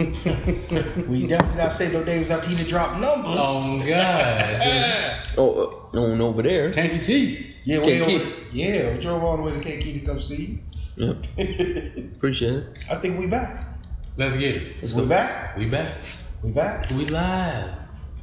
we definitely not say no names after he done drop numbers. Oh God. Oh, uh, on over there. Kanky T. yeah, we over, yeah, we drove all the way to KK to come see you. Yeah. Appreciate it. I think we back. Let's get it. Let's We go. back. We back. We back. We live.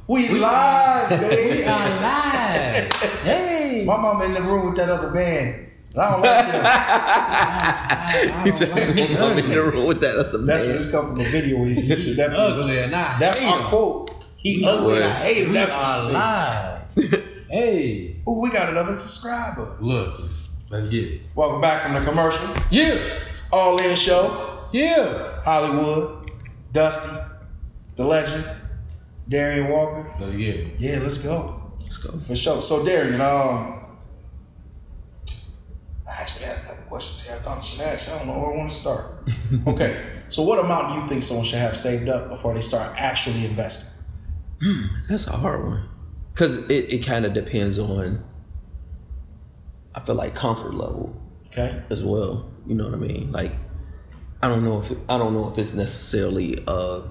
We, live, baby. We are live. hey. My mama in the room with that other band. And I don't like them. He said, I'm in the room with that other That's where man. this come from a video where he should that Ugly and I That's hate our him. quote. He ugly and I hate him. We That's what are she said. live. hey. Ooh, we got another subscriber. Look. Let's get it. Welcome back from the commercial. Yeah. All in show. Yeah. Hollywood. Dusty. The legend. Darien Walker. Let's get it. Yeah, let's go. Let's go. For sure. So Darian, um I actually had a couple questions here. I thought I should ask. I don't know where I want to start. okay. So what amount do you think someone should have saved up before they start actually investing? Hmm, that's a hard one. Cause it, it kind of depends on I feel like comfort level Okay. as well. You know what I mean? Like I don't know if it, I don't know if it's necessarily a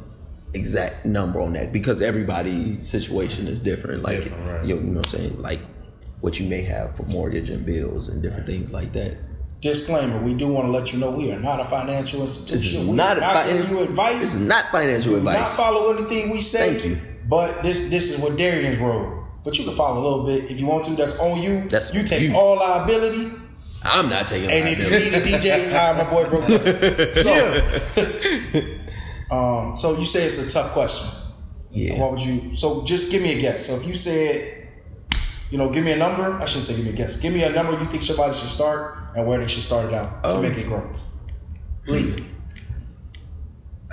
exact number on that because everybody's situation is different. Like Different, right. you, you know what I'm saying? Like what you may have for mortgage and bills and different things like that. Disclaimer: We do want to let you know we are not a financial This institution. is We not are not fi- giving you advice. This is not financial Do not advice. follow anything we say. Thank you. But this this is what Darien's role. But you can follow a little bit if you want to. That's on you. That's you take you. all liability. I'm not taking And if you liability. need a DJ, hire my boy Brook. So, um, so you say it's a tough question. Yeah. What would you? So just give me a guess. So if you said, you know, give me a number. I shouldn't say give me a guess. Give me a number you think somebody should start and where they should start it out to Um, make it grow. Legally.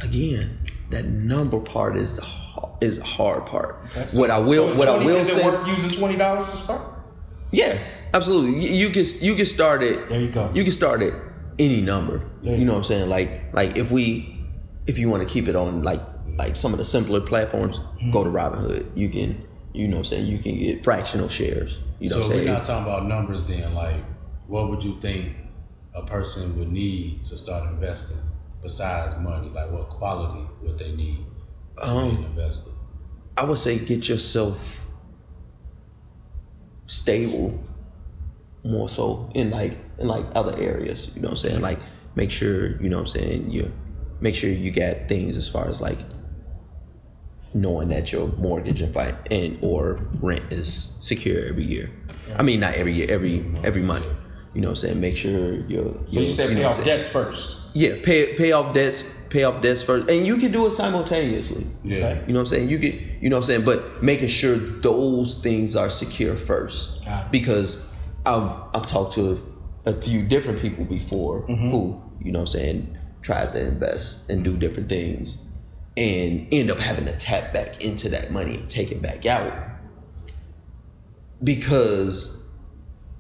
Again, that number part is the is the hard part. Okay, so- what I will so what 20 I will is say it worth using twenty dollars to start? Yeah, absolutely. You, you can you can start it. There you go. You can start at any number. You you know what I'm saying? Like like if we if you want to keep it on like like some of the simpler platforms, Mm-hmm. go to Robinhood. You can you know what I'm saying you can get fractional shares. You know So what I'm saying we're not talking about numbers then. Like, what would you think a person would need to start investing besides money? Like, what quality would they need to Um, be an investor? I would say get yourself stable more so in like in like other areas. You know what I'm saying? Like make sure, you know what I'm saying, you make sure you got things as far as like knowing that your mortgage and fi- and or rent is secure every year. I mean not every year, every every month. You know what I'm saying? Make sure you're So you said know pay what off debts first. Yeah, pay pay off debts, pay off debts first. And you can do it simultaneously. Yeah. Okay. You know what I'm saying? You get, you know what I'm saying, but making sure those things are secure first. Because I've I've talked to a, a few different people before Mm-hmm. who, you know what I'm saying, tried to invest and do different things and end up having to tap back into that money and take it back out because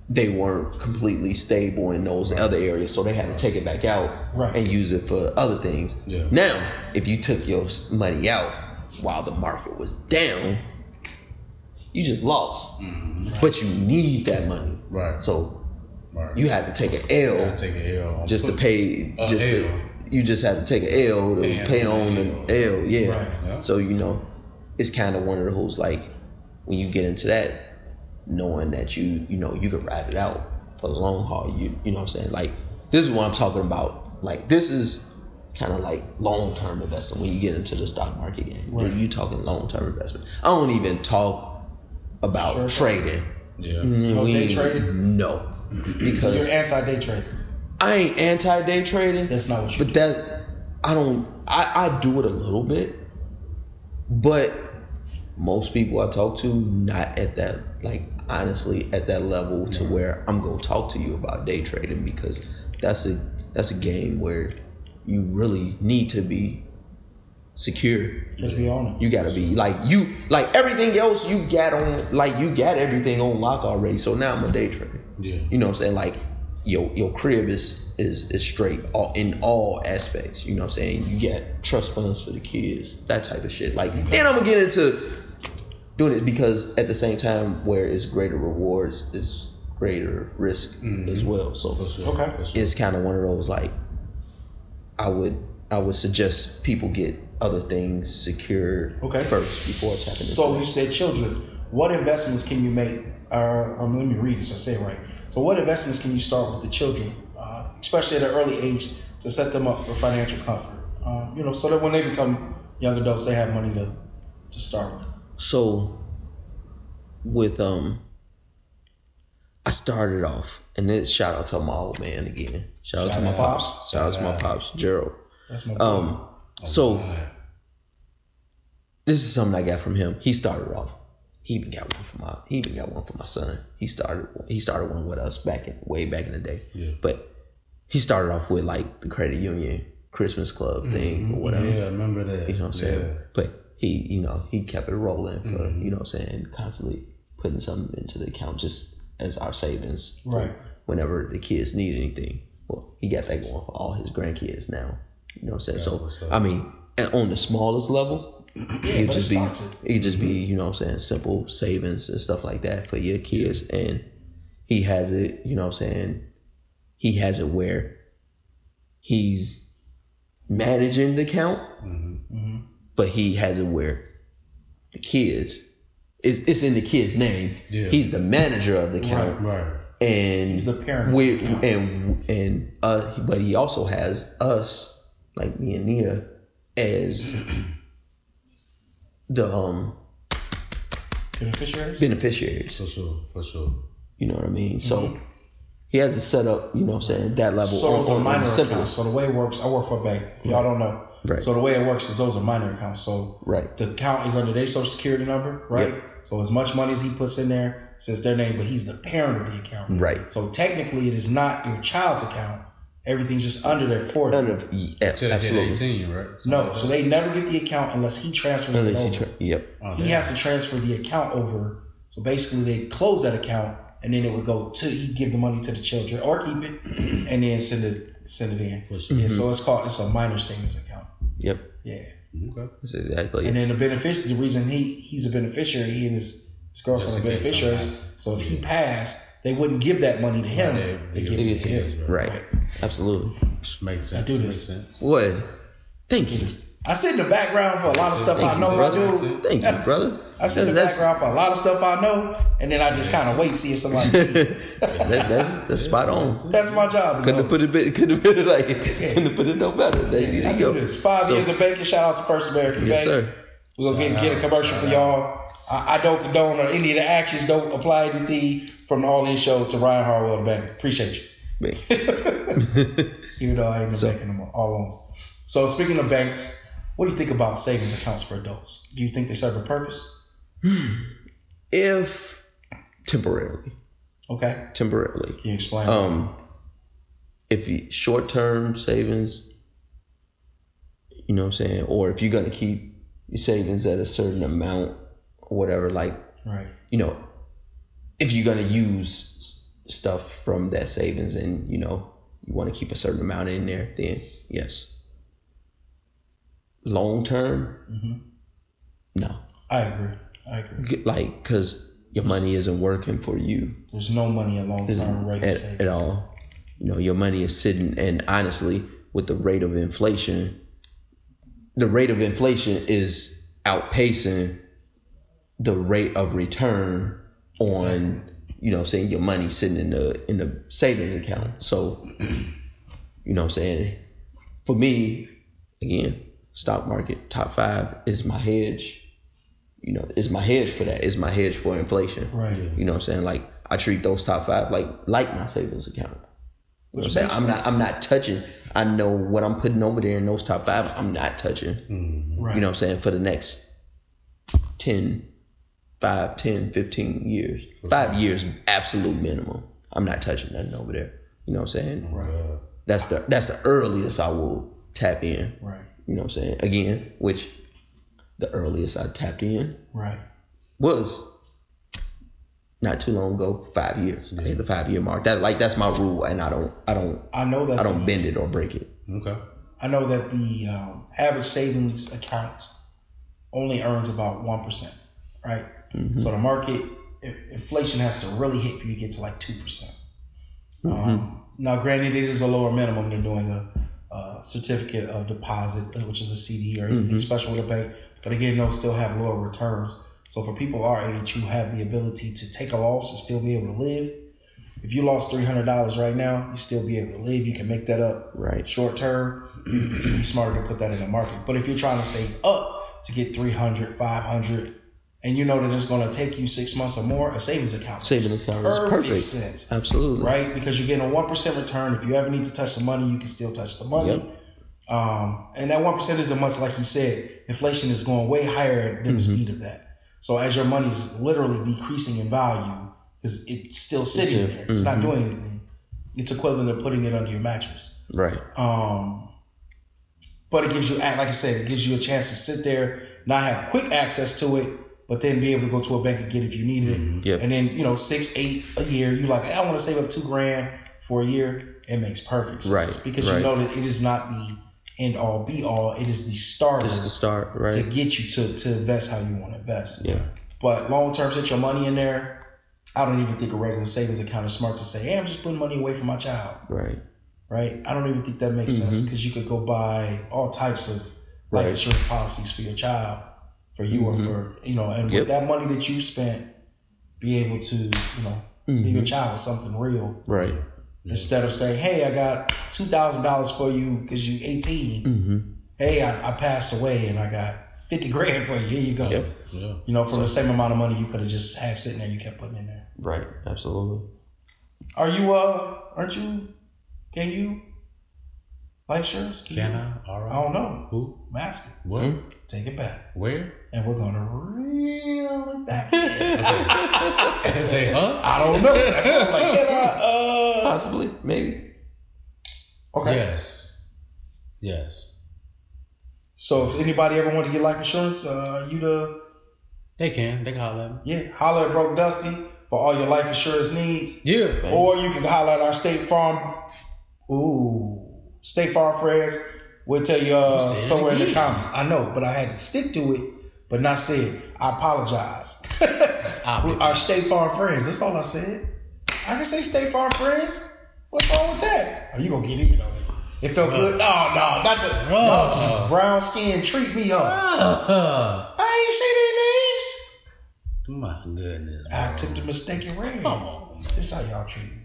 they weren't completely stable in those other areas, so they had to take it back out Right. and use it for other things. Yeah. Now, if you took your money out while the market was down, you just lost. Mm-hmm. But you need that money, Right. so Right. you had to take an L take an L. just to pay. Just to L. you just had to take an L to Pay pay on an L. Yeah. Right. Yeah. So you know, it's kind of one of those like when you get into that, knowing that you you know you can ride it out for the long haul. You you know what I'm saying? Like this is what I'm talking about. Like this is kind of like long term investing when you get into the stock market game. Right. You talking long term investment. I don't even talk about Sure. trading. Yeah. No day trading? No, because You're anti day trader. I ain't anti day trading. That's not what you But do. that I don't. I I do it a little bit, but most people I talk to not at that like honestly at that level to where I'm gonna talk to you about day trading because that's a that's a game where you really need to be secure. You Gotta be on it. You gotta be like you like everything else you got on like you got everything on lock already. So now I'm a day trader. Yeah. You know what I'm saying? Like your your crib is is is straight all in all aspects. You know what I'm saying? You get trust funds for the kids, that type of shit. Like and I'm gonna get into doing it because at the same time where it's greater rewards is greater risk as well. So For sure. Okay. Sure. it's kind of one of those like I would I would suggest people get other things secured Okay. first before tapping So you said children. What investments can you make? Uh, um, let me read this. I say it right. So what investments can you start with the children, uh, especially at an early age, to set them up for financial comfort? Um, you know, so that when they become young adults, they have money to to start with. So with um I started off and then shout out to my old man again. Shout, out Shout to my out. pops. Shout out to my pops, Gerald. That's my Um so Man. this is something I got from him. He started off. He even got one for my he even got one for my son. He started he started one with us back in way back in the day. Yeah. But he started off with like the credit union Christmas club mm-hmm. thing or whatever. Yeah, I remember that. You know what I'm saying? Yeah. But he, you know, he kept it rolling for, mm-hmm. you know what I'm saying, constantly putting something into the account just as our savings. Right. Whenever the kids need anything. Well, he got that going for all his grandkids now. You know what I'm saying? so. I mean, on the smallest level, it could just be it could just be, you know what I'm saying, simple savings and stuff like that for your kids. And he has it, you know what I'm saying, he has it where he's managing the account, but he has it where the kids, it's, it's in the kid's name. Yeah. He's the manager of the account, Right. and He's the parent We and and uh, but he also has us, like me and Nia, as the um Beneficiaries. beneficiaries. For sure. For sure. You know what I mean? So he has it set up. You know what I'm saying? That level. So on- those are on- on minor the accounts. So the way it works, I work for a bank. If y'all don't know. Right. So the way it works is those are minor accounts. So Right. the account is under their social security number, right? Yep. So as much money as he puts in there since their name, but he's the parent of the account. Right. So technically it is not your child's account. Everything's just under their for them. None of- yeah, Till they hit absolutely. 18, right? No, so they never get the account unless he transfers Unless it he tra- yep. Oh, he damn. has to transfer the account over. So basically, they close that account, and then it would go to he give the money to the children or keep it, and then send it send it in. For sure. Yeah, so mm-hmm. it's called it's a minor savings account. Yep. Yeah, Okay. That's exactly and then the beneficiary, the reason he he's a beneficiary, he and his, his girlfriend are beneficiaries. So if he passed, they wouldn't give that money to him. Right, they they give give it It to is him. right. Absolutely. Makes sense. I do this. sense. What? Thank you. I sit in the background for a lot of stuff Thank I you, know I brother. do. Thank you, brother. I sit in the That's- background for a lot of stuff I know, and then I just kind of wait see if somebody. That, that's that's spot on. That's my job. is Couldn't have put it bit- couldn't have put it like couldn't have put it no better. There you I go. do this. Five So- years of banking. Shout out to First American Yes, Bank. sir. We're gonna get, get a commercial for y'all. I, I don't condone or any of the actions. Don't apply anything from the All In Show to Ryan Harwell the bank. Appreciate you. Even though I ain't been banking no more. All loans. So speaking of banks, what do you think about savings accounts for adults? Do you think they serve a purpose? If temporarily, Okay. temporarily, Can you explain? um, if you short term savings, you know what I'm saying, or if you're gonna keep your savings at a certain amount or whatever, like right. you know, if you're gonna use stuff from that savings and you know you want to keep a certain amount in there, then yes. Long term, mm-hmm. no, I agree. I agree. Like because your money isn't working for you There's no money in long term regular at, savings. at all. You know, your money is sitting, and honestly, with the rate of inflation, the rate of inflation is outpacing the rate of return on, you know, I'm saying your money sitting in the in the savings account. So, you know, I'm saying for me, again, stock market top five is my hedge. You know, is my hedge for that. Is my hedge for inflation. Right. You know what I'm saying? Like I treat those top five like like my savings account. You know I'm saying? I'm not. I'm not touching. I know what I'm putting over there in those top five, I'm not touching. Right. You know what I'm saying? For the next 10, 5, 10, 15 years. Five years absolute minimum. I'm not touching nothing over there. You know what I'm saying? Right. That's the that's the earliest I will tap in. Right. You know what I'm saying? Again, which the earliest I tapped in Right. was not too long ago, five years. I hit the five year mark. That like that's my rule, and I don't, I don't, I know that I don't the- bend it or break it. Okay. I know that the um, average savings account only earns about one percent, right? So the market inflation has to really hit for you to get to like two percent. Um, now, granted, it is a lower minimum than doing a, uh, certificate of deposit, uh, which is a CD or anything special with a bank. But again, those still have lower returns. So for people our age who have the ability to take a loss and still be able to live, if you lost three hundred dollars right now, you still be able to live. You can make that up Right. short term. Be smarter to put that in the market. But if you're trying to save up to get 300, 500, and you know that it's going to take you six months or more, a savings account. makes Saving account is perfect sense Absolutely. right? Because you're getting a one percent return. If you ever need to touch the money, you can still touch the money. Yep. Um, and that one percent isn't much, like you said. Inflation is going way higher than the Mm-hmm. speed of that. So as your money is literally decreasing in value, because it's still sitting Yeah. there, it's not Mm-hmm. doing anything. It's equivalent to putting it under your mattress. Right. Um, but it gives you, like I said, it gives you a chance to sit there, not have quick access to it, but then be able to go to a bank and get it if you needed it. Yep. And then, you know, six, eight a year, you're like, hey, I want to save up two grand for a year. It makes perfect sense. Right, Because you know that it is not the end all be all. It is the starter Just to start. Right? To get you to, to invest how you want to invest. Yeah. But long term, set your money in there. I don't even think a regular savings account is smart to say, hey, I'm just putting money away for my child Right. right? I don't even think that makes sense because you could go buy all types of life Mm-hmm. Right. insurance policies for your child, for you or for you know, and Yep. with that money that you spent, be able to you know leave Mm-hmm. your child with something real Right. instead of saying, "Hey, I got two thousand dollars for you because you're 18. Mm-hmm. Hey, I, I passed away and I got fifty grand for you. Here you go. Yep. Yeah. You know, from the same amount of money you could have just had sitting there, you kept putting in there. Right. Absolutely. Are you? uh Aren't you? Can you? Life insurance? Can, Can you? I? All I don't know. Who? I'm asking. What? Take it back. Where? And we're gonna reel it back and Say, huh? I don't know. That's what I'm like, can I uh Possibly. Maybe. Okay. Yes. Yes. So if anybody ever want to get life insurance, uh you the They can. They can holler at me. yeah, holler at Broke Dusty for all your life insurance needs. Yeah. Or you can holler at our State Farm Ooh. State Farm friends. We'll tell you uh, somewhere in the comments. I know, but I had to stick to it, but not say it. I apologize. Our State Farm friends. That's all I said. I can say State Farm friends. What's wrong with that? Oh, you gonna get in on it. It felt good. No, no, not the y'all brown skin treat me up. Uh, I ain't say their names. my goodness. I bro. took the mistaken ring. Come on, man. How y'all treat me.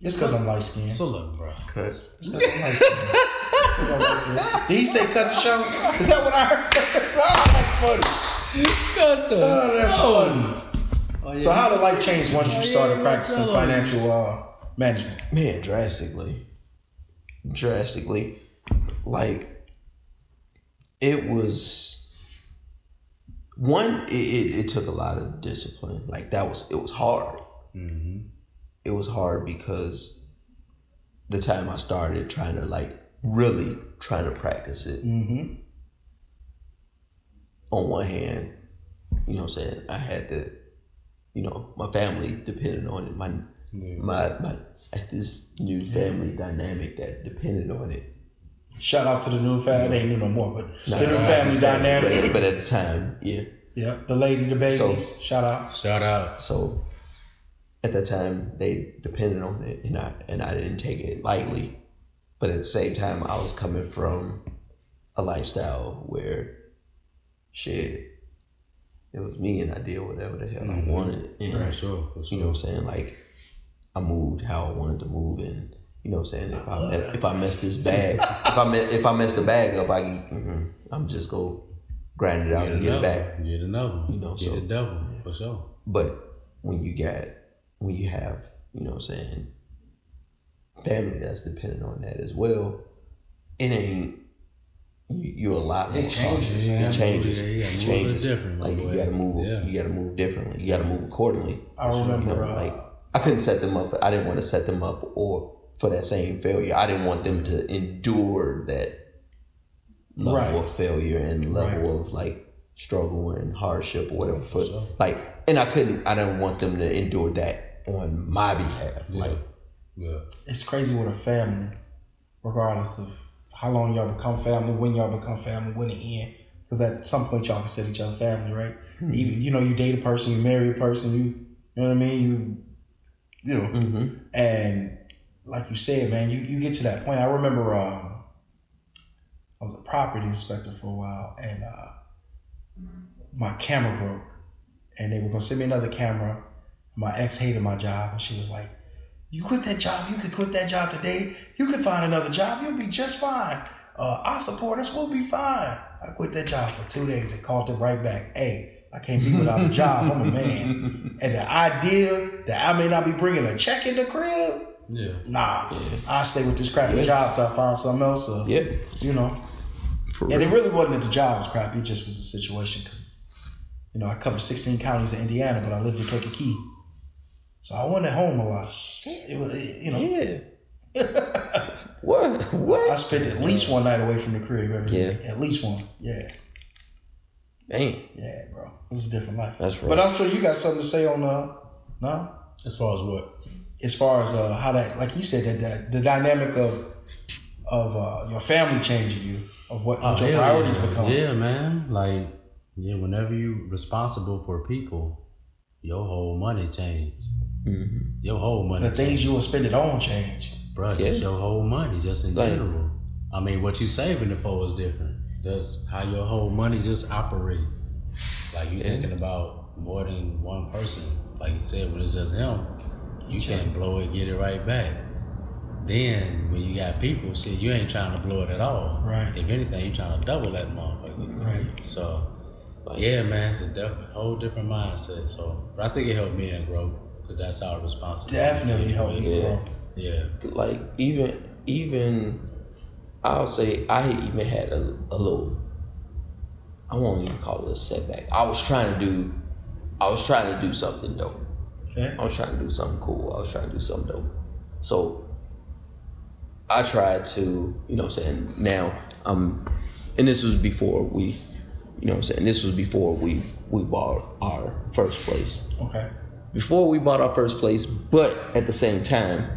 It's because I'm light skinned. So look, bro. Cut. It's because I'm light skinned. Did he say cut the show? Is that what I heard? oh, that's funny. Cut the. Oh, that's funny. Oh, yeah. So how did life change once you Oh, yeah, started practicing financial uh, management? Man, drastically. Drastically. Like it was one, it, it, it took a lot of discipline. Like that was it was hard. Mhm. It was hard because the time I started trying to like really trying to practice it. Mm-hmm. on one hand, you know what I'm saying, I had to, you know, my family depended on it. My Yeah. my my this new family dynamic that depended on it. Shout out to the new family. It ain't new no more, but Nah, the new nah, family but, dynamic. but at the time, yeah. Yeah, the lady, the babies. So- Shout out. Shout out. So at that time they depended on it and I and I didn't take it lightly. But at the same time I was coming from a lifestyle where shit it was me and I did whatever the hell Mhm. I wanted. And For sure. For You know what I'm saying? Like I moved how I wanted to move, and you know what I'm saying. If I mess, if I mess this bag, if I mess, if I mess the bag up, I mm I'm just go grind it out and get it another. back. Get another. one. You know, Get so- a double for sure. But when you got when you have you know what I'm saying family that's dependent on that as well, it ain't you, you're a lot more It changes, man. It changes. Yeah, you gotta it move a little changes. different, Like you gotta move. Yeah. You gotta move differently. You gotta move accordingly. I You remember. know, uh, like I couldn't set them up. I didn't want to set them up or for that same failure. I didn't want them to endure that level Right. of failure and level of like struggle and hardship or whatever. For sure. like, and I couldn't. I didn't want them to endure that on my behalf. Like, Yeah. it's crazy with a family, regardless of how long y'all become family, when y'all become family, when it end. Because at some point y'all consider each other family, right? You, you know, you date a person, you marry a person, you, you know what I mean? You, you know, mm-hmm. and like you said, man, you, you get to that point. I remember um, I was a property inspector for a while, and uh, my camera broke, and they were gonna send me another camera. My ex hated my job, and she was like, "You quit that job. You could quit that job today. You can find another job. You'll be just fine. Uh, our support us. We'll be fine." I quit that job for two days and called it right back. Hey, I can't be without a job. I'm a man, and the idea that I may not be bringing a check in the crib. Yeah. Nah, I stay with this crappy job till I find something else. Uh, Yeah. you know. For And real. it really wasn't that the job was crappy; it just was the situation because, you know, I covered 16 counties in Indiana, but I lived in Kankakee, so I wasn't at home a lot. It was, it- you know, Yeah. what? What? I spent at least one night away from the crib every Yeah. week. At least one. Yeah, Dang. yeah, bro. It's a different life. That's right. But I'm sure you got something to say on uh, no, As far as what? as far as uh, how that, like you said, that, that the dynamic of of uh, your family changing you, of what, what your priorities yeah. become. Yeah, man. Like, yeah, whenever you responsible for people, your whole money change. Mm-hmm. Your whole money. The things change. you will spend it on change. bro, just Yeah. your whole money, just in Like- general. I mean, what you saving it for is different. That's how your whole money just operate. Like you thinking about more than one person. Like you said, when it's just him, you can't blow it, get it right back. Then when you got people, shit, you ain't trying to blow it at all. Right. If anything, you trying to double that motherfucker. Right. So, yeah, man, it's a def- whole different mindset. So, but I think it helped me and grow because that's our responsibility. Definitely help you, Yeah. bro. Yeah. like even even I'll say I even had a, a little I won't even call it a setback. I was trying to do I was trying to do something dope. Okay. I was trying to do something cool. I was trying to do something dope. So I tried to, you know what I'm saying, now um and this was before we you know what I'm saying, this was before we we bought our first place Okay. before we bought our first place, but at the same time,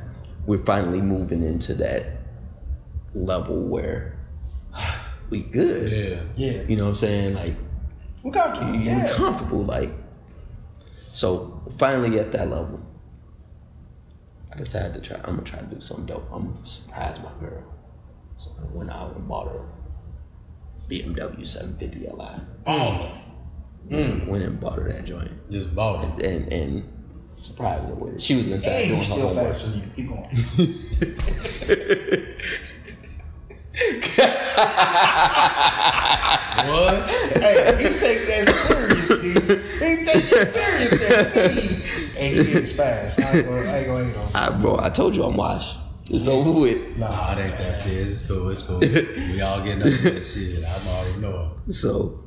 we're finally moving into that level where we good. Yeah. Yeah. You know what I'm saying? Like We're comfortable. you Yeah. comfortable, like so finally at that level. I decided to try I'm gonna try to do something dope. I'm gonna surprise my girl. So I went out and bought her BMW 750 Li. Oh, mm. Went and bought her that joint. just bought it. And and surprised her with it. She was inside And doing he's still homework. faster than you. Keep going. What? hey, he take that serious, dude. He take it serious, that speed. And he is fast. I ain't gonna, I ain't gonna hate on him. I, bro, I told you I'm washed. It's over with. Nah, it ain't that serious. It's cool. It's cool. we all getting up that shit. I'm already knowing. So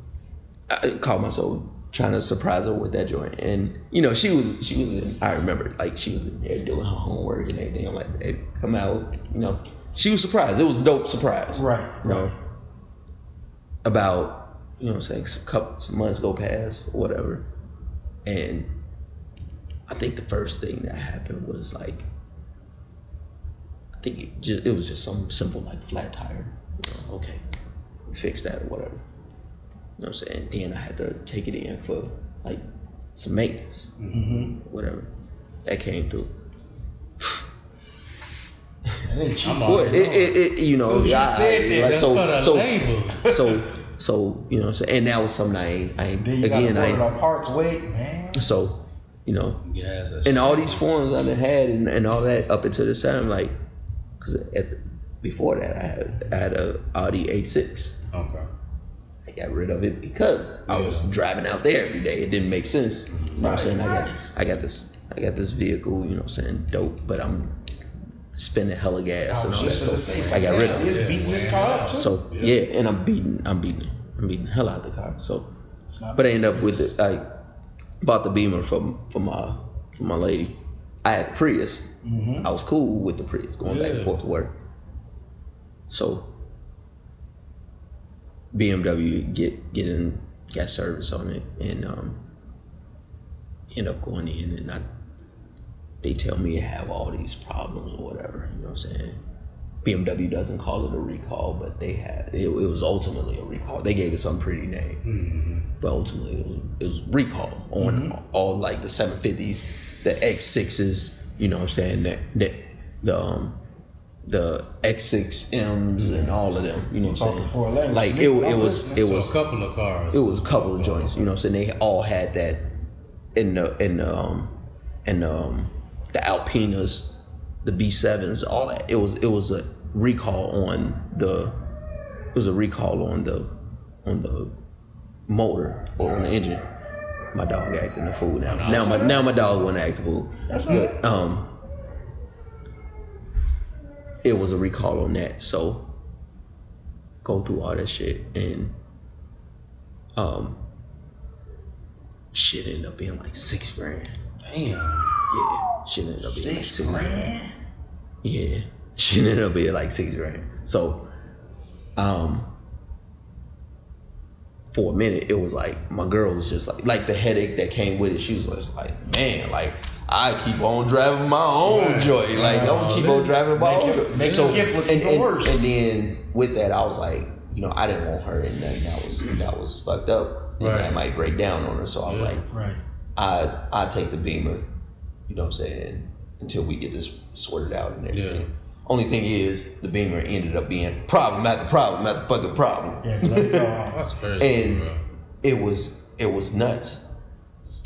I caught myself trying to surprise her with that joint, and you know she was she was in. I remember like she was in there doing her homework and everything. I'm like, hey, come out. You know, she was surprised. It was a dope surprise. Right, You know, right. about you know I'm saying some couple some months go past or whatever, and I think the first thing that happened was like I think it just it was just some simple like flat tire. You know, okay, fix that or whatever. You know what I'm saying? Then I had to take it in for like some maintenance, mm-hmm. whatever. That came through. And then cheap. Boy, it, it, it, you know, as you I- that, like, so, so, so, so, you know, what and that was something I ain't, I ain't again, I ain't, parts weight, man. so, you know, Yes. and all these forms I done had and, and all that up until this time, like, cause before that I had I had a Audi A6. Okay. I got rid of it because I was driving out there every day. It didn't make sense. You know what I'm saying? I got I got this I got this vehicle, you know what I'm saying, dope, but I'm spending hella gas I and all that. So say, I got rid of it. Beating this car up too. So yeah, and I'm beating, I'm beating, I'm beating hell out of the car. So, but I end up with it. I bought the Beamer from from my from my lady. I had Prius. Mm-hmm. I was cool with the Prius going back and forth to work. So BMW get getting got service on it and um end up going in and I they tell me I have all these problems or whatever, you know what I'm saying? BMW doesn't call it a recall, but they had it, it was ultimately a recall. They gave it some pretty name, mm-hmm. but ultimately it was, it was recall on mm-hmm. all like the 750s, the X6s. You know what I'm saying? That that the um the X6Ms and all of them. You know what I'm saying? foreign. Like it, it I'm was it So was a couple of cars. it was a couple of joints. You know what I'm saying? They all had that in the in the um in the, um the Alpinas, the B7s, all that. It was it was a recall on the it was a recall on the on the motor or on the engine. My dog acting a fool now. Now my now my dog wasn't acting a fool. That's right. Um it was a recall on that. So go through all that shit and um shit ended up being like six grand. Damn. Yeah. Shit ended up being Six like two grand. Yeah. Shit ended up being like six grand. So um for a minute it was like my girl was just like like the headache that came with it, she was just like, man, like I keep on driving my own joy. Like I'm gonna keep on driving my Make own it- make the gift look and, and- worse. And then with that I was like, you know, I didn't want her and nothing that was that was fucked up. And Right. that might break down on her. So I was Yeah. like, Right. I I take the beamer, you know what I'm saying, until we get this sorted out and everything. Yeah. Only thing is, the beamer ended up being problem after problem after fucking problem, Yeah, let it go. That's crazy, and bro. it was it was nuts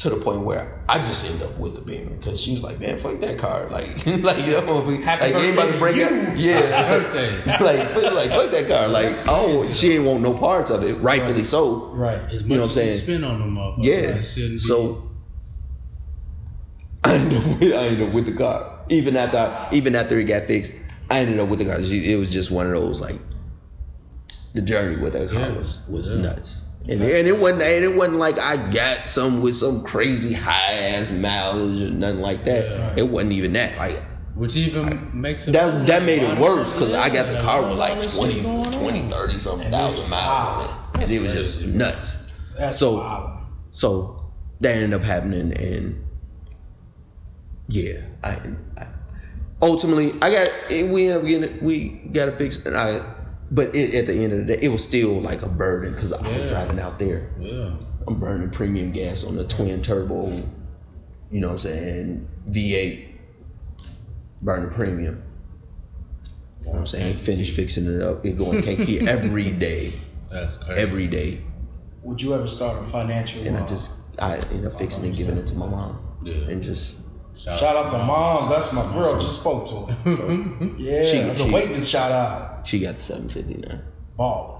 to the point where I just ended up with the beamer because she was like, "Man, fuck that car!" Like, like, you know, we- Happy like, you ain't about to break to it. Yeah, Birthday. like, fuck- like, fuck that car. Like, oh, she ain't want no parts of it, rightfully so. Right. As much know what I'm saying? spend on them motherfuckers, Yeah. it shouldn't be- So I ended up with, I ended up with the car. Even after I, even after it got fixed, I ended up with the car. It was just one of those like the journey with that car Yeah. was was Yeah. nuts. And, and it wasn't and it wasn't like I got some with some crazy high ass mileage or nothing like that. Yeah. It wasn't even that. Like which even makes it that that made it worse because I got the car with like this 20, shit going on. 20 30 something thousand miles on it. And it was just nuts. That's so wild. so that ended up happening, and yeah, I, I ultimately I got we end up getting it, we got to fix and I. But it, at the end of the day, it was still like a burden because I was driving out there. Yeah. I'm burning premium gas on the twin turbo, you know what I'm saying, V8, burning premium. You know what I'm saying? Finish fixing it up. It going KK every day, That's crazy. every day. Would you ever start a financial? And I uh, just, I end up fixing it, and giving it to my mom. Yeah. And just, shout out to moms. That's my girl. Just spoke to her. yeah, She- I've been she- waiting to shout out. she got the 750 now. Ball.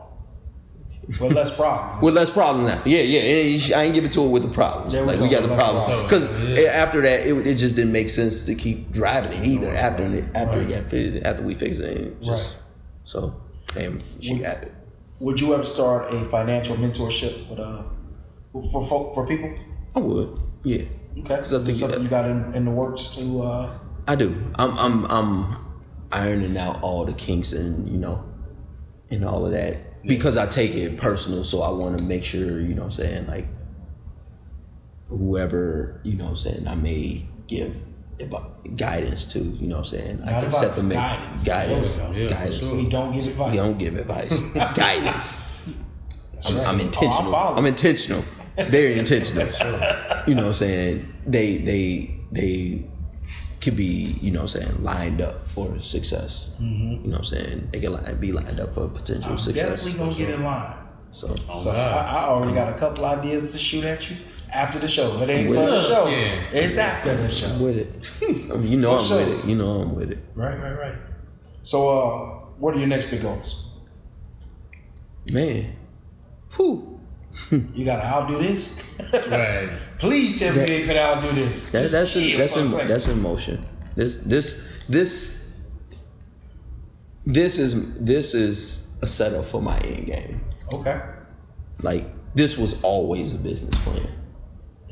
With less problems. With less problem now. Yeah, yeah. And I ain't give it to her with the problems. There we like go, we got the less problems problems. because Yeah. after that, it, it just didn't make sense to keep driving it either. After it, after Right. it got fixed, after we fixed it, it just Right. so damn, she got it. Would you ever start a financial mentorship with uh for for, for people? I would, yeah. Okay, Cause I is this think something you got in, in the works to? uh I do. I'm I'm I'm ironing out all the kinks and you know and all of that because I take it personal. So I want to make sure you know what I'm saying like whoever you know what I'm saying I may give guidance to you know what I'm saying I Not can advice, set them guidance. guidance we. Yeah, guidance. sure. We don't give advice. You don't give advice guidance. That's I'm, right. I'm Oh, intentional. follow. I'm intentional. Very intentional. You know what I'm saying? They they they could be, you know what I'm saying, lined up for success. You know what I'm saying? They could li- be lined up for potential I'm success. definitely gonna get in line. So So I, I already got a couple ideas to shoot at you after the show. It ain't for Well, the show. yeah. It's after the show. I'm with it. I mean, you know I'm sure. with it. You know I'm with it. Right, right, right. So uh what are your next big goals? Man. Whew. You gotta outdo this? Right. Please tell me you ain't gonna outdo this. That, Just that's chill in, that's for a in, second. that's emotion. This this this this is this is a setup for my end game. Okay. Like this was always a business plan.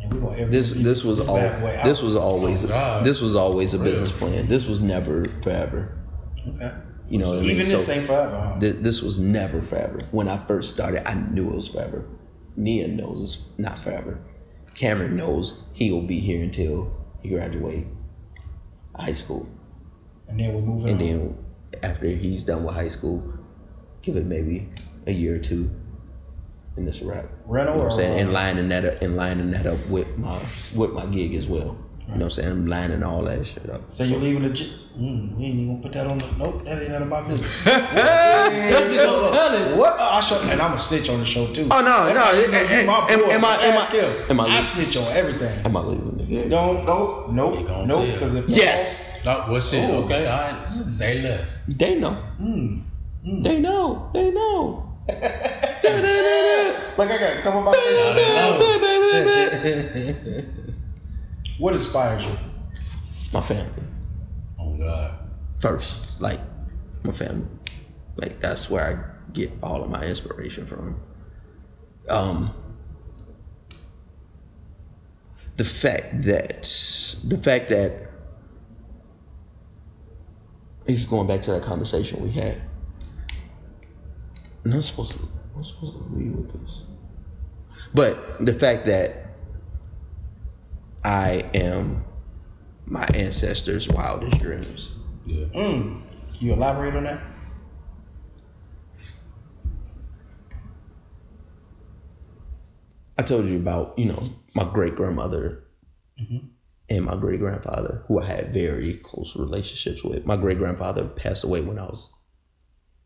And we gonna This this was this all bad this was always Oh, God. this was always a business plan. This was never forever. okay. You know what I mean? Even this So- ain't forever, huh? Th- this was never forever. When I first started, I knew it was forever. Nia knows it's not forever. Cameron knows he'll be here until he graduate high school. and then we're moving And on. then after he's done with high school, give it maybe a year or two, and this wrap. Rental You know what I'm or, saying? And lining that up and lining that up with my with my gig as well. You know what I'm saying? I'm lining all that shit up. So you're leaving the gym? Mm, you ain't even gonna put that on the. Nope, that ain't none of my business. Definitely don't tell it. What? I show, and I'm a snitch on the show too. Oh, no, That's no, how you it- know it- my am- boy. am I- am I- Ask am I I snitch on everything. Am I leaving the game? Don't, nope, nope, You gonna nope. tell. Because if Yes. Oh, well, shit. Oh. Okay, all right. Say less. They know. They know. They know. like I got a couple of my I don't know. What inspires you? My family. Oh God. first, like my family. Like that's where I get all of my inspiration from. Um the fact that the fact that he's going back to that conversation we had. I'm not supposed to I'm supposed to leave with this. But the fact that I am my ancestors' wildest dreams. Yeah. Mm. Can you elaborate on that? I told you about, you know, my great grandmother mm-hmm. and my great grandfather, who I had very close relationships with. My great grandfather passed away when I was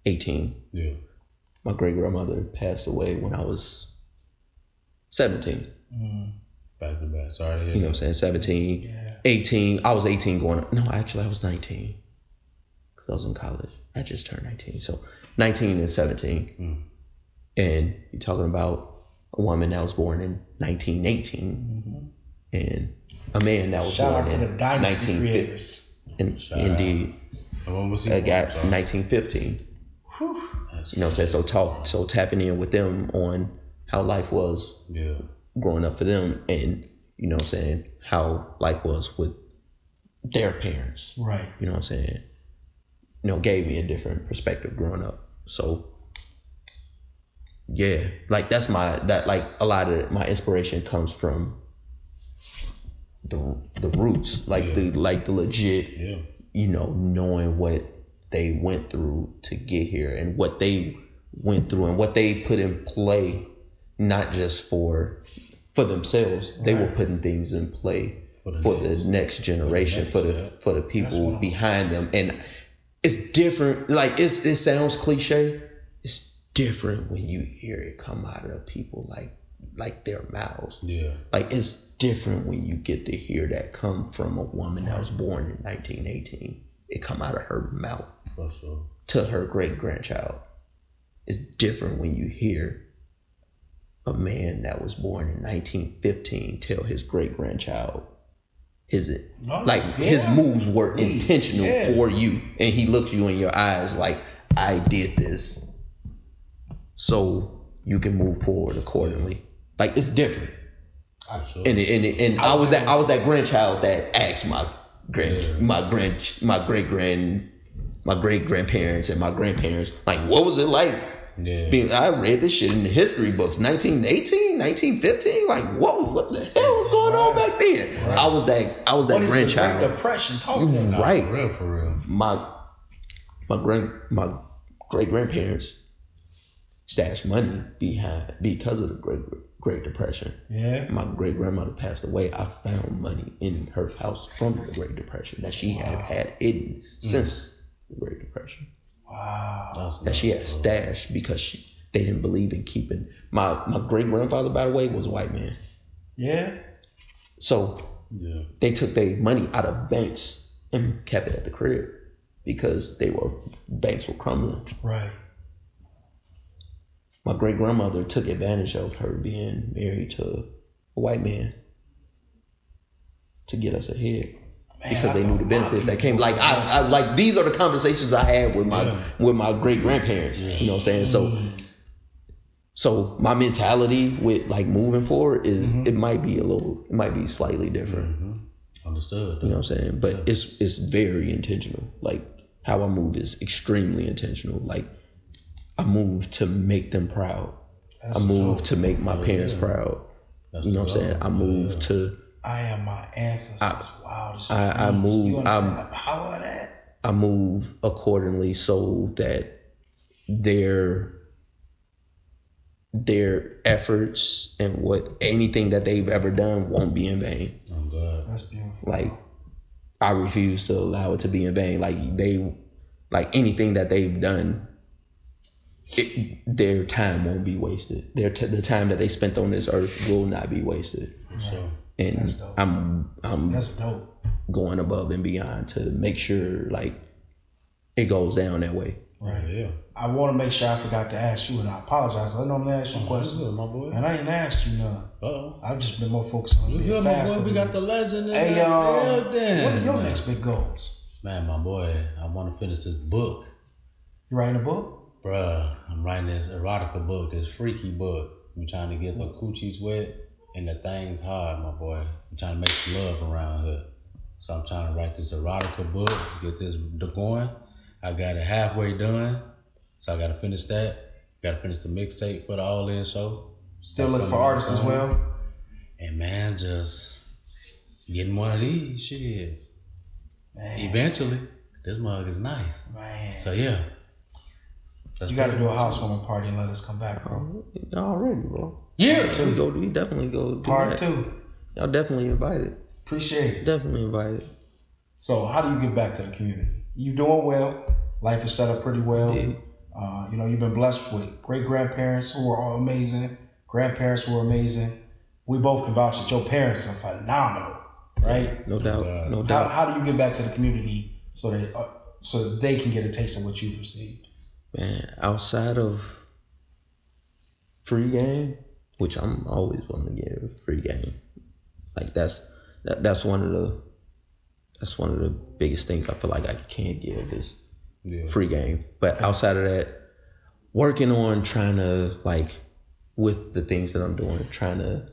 18. Yeah. My great grandmother passed away when I was 17. Mm. Back to back. Sorry to hear You know what I'm saying? 17, 18. I was 18 going, no, actually, I was 19 because I was in college. I just turned 19. So 19 and 17. Hmm. And you're talking about a woman that was born in 1918 mm-hmm. and a man that was Shout born out to in the dynasty 1950. creators. In, Shout indeed, And when? I got 1915. That's- You know what I'm saying? So talk, so tapping in with them on how life was Yeah. Growing up for them and you know what I'm saying how life was with their parents Right. you know what I'm saying you know gave me a different perspective growing up so yeah like that's my that like a lot of my inspiration comes from the the roots like the like the legit Yeah. you know, knowing what they went through to get here and what they went through and what they put in play, not just for for themselves. They were putting things in play For for the the, next generation, for the yeah. for the what people I'm behind them. And it's different. Like it's it sounds cliche. It's different when you hear it come out of people like like their mouths. Yeah. Like it's different when you get to hear that come from a woman that was born in 1918. It come out of her mouth For sure. to her great grandchild. It's different when you hear a man that was born in 1915 tell his great grandchild his Oh, like his moves were intentional Yeah. for you and he looks you in your eyes like I did this so you can move forward accordingly. Like it's different. For sure. And and and I was that I was that grandchild that asked my grand my grand my great grand my great grandparents and my grandparents like what was it like yeah. being I read this shit in the history books 1918 1915 like whoa what the hell was going on back then I was that I was that What is the Great Depression? Talk to me. right For real. For real. my my grand my great grandparents stashed money behind because of the great Great Depression. Yeah. My great grandmother passed away. I found money in her house from the Great Depression that she had had hidden mm. since the Great Depression. Wow. That she had stashed because she, they didn't believe in keeping. My my great grandfather, by the way, was a white man. Yeah. So Yeah. they took their money out of banks and kept it at the crib because they were banks were crumbling. Right. My great grandmother took advantage of her being married to a white man to get us ahead because I they knew the benefits that came. Like I, I like these are the conversations I had with my Yeah. with my great grandparents. You know what I'm saying? So so my mentality with like moving forward is it might be a little it might be slightly different. Understood. You know what I'm saying? But it's it's very intentional. Like how I move is extremely intentional. Like I move to make them proud. That's I move dope. to make my parents proud. That's You know what I'm saying? I move to I am my ancestors' wildest I- I move- You understand I'm- the power of that? I move accordingly so that their their efforts and what anything that they've ever done won't be in vain. Oh Oh God. That's beautiful. Like I refuse to allow it to be in vain. Like they, like anything that they've done, it, their time won't be wasted. Their t- the time that they spent on this earth will not be wasted. So And That's dope. I'm I'm That's dope. going above and beyond to make sure like it goes down that way. Right. yeah. I want to make sure I forgot to ask you, and I apologize. I normally ask you questions, good, my boy. and I ain't asked you none. Uh oh. I've just been more focused on You being my faster. boy? We than got the legend in Hey, the y'all. building. What are your next big goals? Man, my boy, I want to finish this book. You writing a book? Bruh, I'm writing this erotica book, this freaky book. I'm trying to get the coochies wet and the things hard, my boy. I'm trying to make some love around here. So I'm trying to write this erotica book, get this going. I got it halfway done. So I gotta finish that. Gotta finish the mixtape for the All In show. Still That's looking for artists as well. And man, just getting one of these shit. Man, Eventually, this mug is nice. man. So yeah. That's You got to do a much it. housewarming party and let us come back, bro. Already, bro. Yeah. We go. We definitely go. Do Part that. two. Y'all definitely invited. Appreciate it. Definitely invited. So, how do you give back to the community? You doing well. Life is set up pretty well. Yeah. Uh, you know, you've been blessed with great grandparents who are all amazing, grandparents who are amazing. We both can vouch that your parents are phenomenal, right? No doubt. God. No How, doubt. how do you give back to the community so that uh, so that they can get a taste of what you've received? Man, outside of free game, which I'm always willing to give free game, like that's that, that's one of the that's one of the biggest things I feel like I can't give is Yeah. free game. But outside of that, working on trying to like with the things that I'm doing, trying to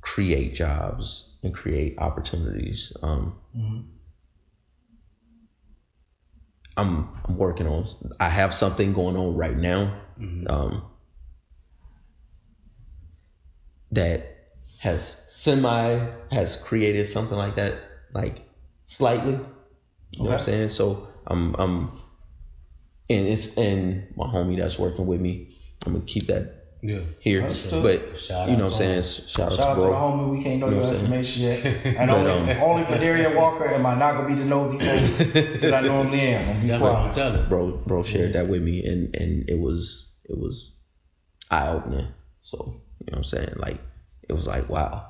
create jobs and create opportunities. Um, I'm I'm working on. I have something going on right now. Um, that has semi has created something like that, like slightly. You know what I'm saying? So I'm I'm and it's and my homie that's working with me. I'm gonna keep that Yeah. here. Understood. But Shout you out know what I'm saying? Shout, Shout out out to to the homie. We can't know You know your information yet. And But, only, um, only for Darien Walker am I not gonna be the nosy fool that I normally am. I'm be Yeah, quiet. tell it. bro bro shared that with me and and it was it was eye opening. So, you know what I'm saying? Like it was like, wow.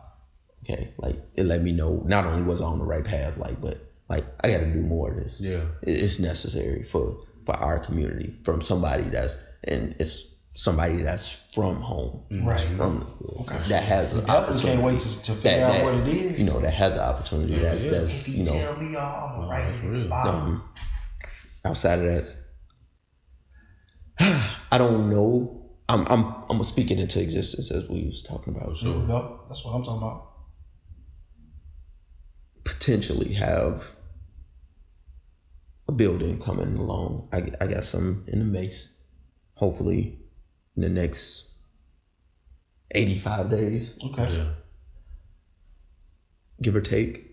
Okay. Like it let me know not only was I on the right path, like, but like I gotta do more of this. Yeah. It's necessary for for our community from somebody that's and it's somebody that's from home. Right. From the hood, that has an Definitely can't wait to, to figure that, out that, what it is. You know, that has an opportunity that's yeah. that's if you know tell me all, I'm gonna write it for in the real. bottom. um, outside of that, I don't know. I'm I'm I'm gonna speak it into existence as we was talking about. There we go. That's what I'm talking about. Potentially have a building coming along. I I got some in the mace. Hopefully, in the next eighty five days, Okay. Yeah. give or take.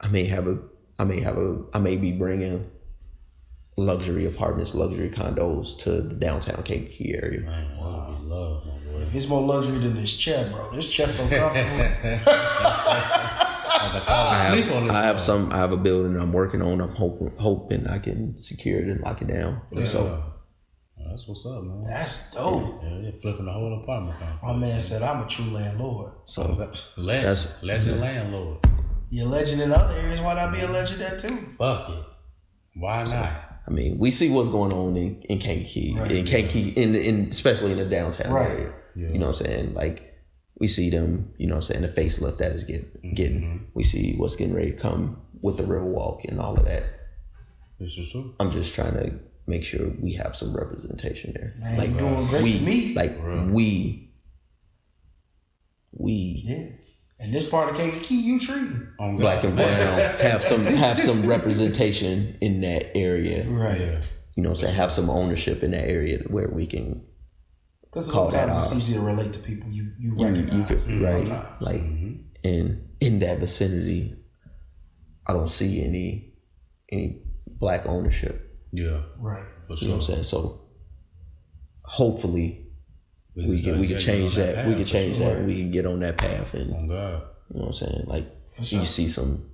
I may have a I may have a I may be bringing luxury apartments, luxury condos to the downtown Kankakee area. Man, that would be love, my boy. It's more luxury than this chair, bro. This chair so comfortable. I I on have. I have some I have a building I'm working on. I'm hoping hoping I can secure it and lock it down. So Oh, that's what's up, man. That's dope. Yeah, you're flipping the whole apartment. My man said I'm a true landlord. so Legend, That's- legend landlord. You're a legend in other areas. Why not be a legend there too? Fuck it. Why not? I mean, we see what's going on in, in Kankakee, Right. in Kankakee, in, in especially in the downtown Right. area. Yeah. You know what I'm saying? Like we see them, you know what I'm saying, the facelift that is get, getting. Mm-hmm. We see what's getting ready to come with the Riverwalk and all of that. This is true. I'm just trying to make sure we have some representation there. Man, like doing great we, to me. like we, we Yeah. And this part of Kankakee, you treating. On black and brown have some have some representation in that area. Right. Yeah. You know what I'm saying? Have some ownership in that area where we can Because Call that sometimes it's ours. easy to relate to people you you you, you recognize. could right sometimes. like mm-hmm. in in that vicinity i don't see any any black ownership Yeah. Right. For you know what i'm saying so hopefully we can we can change on that. we can change sure. that. We can get on that path and Oh God. you know what I'm saying? Like sure. you see some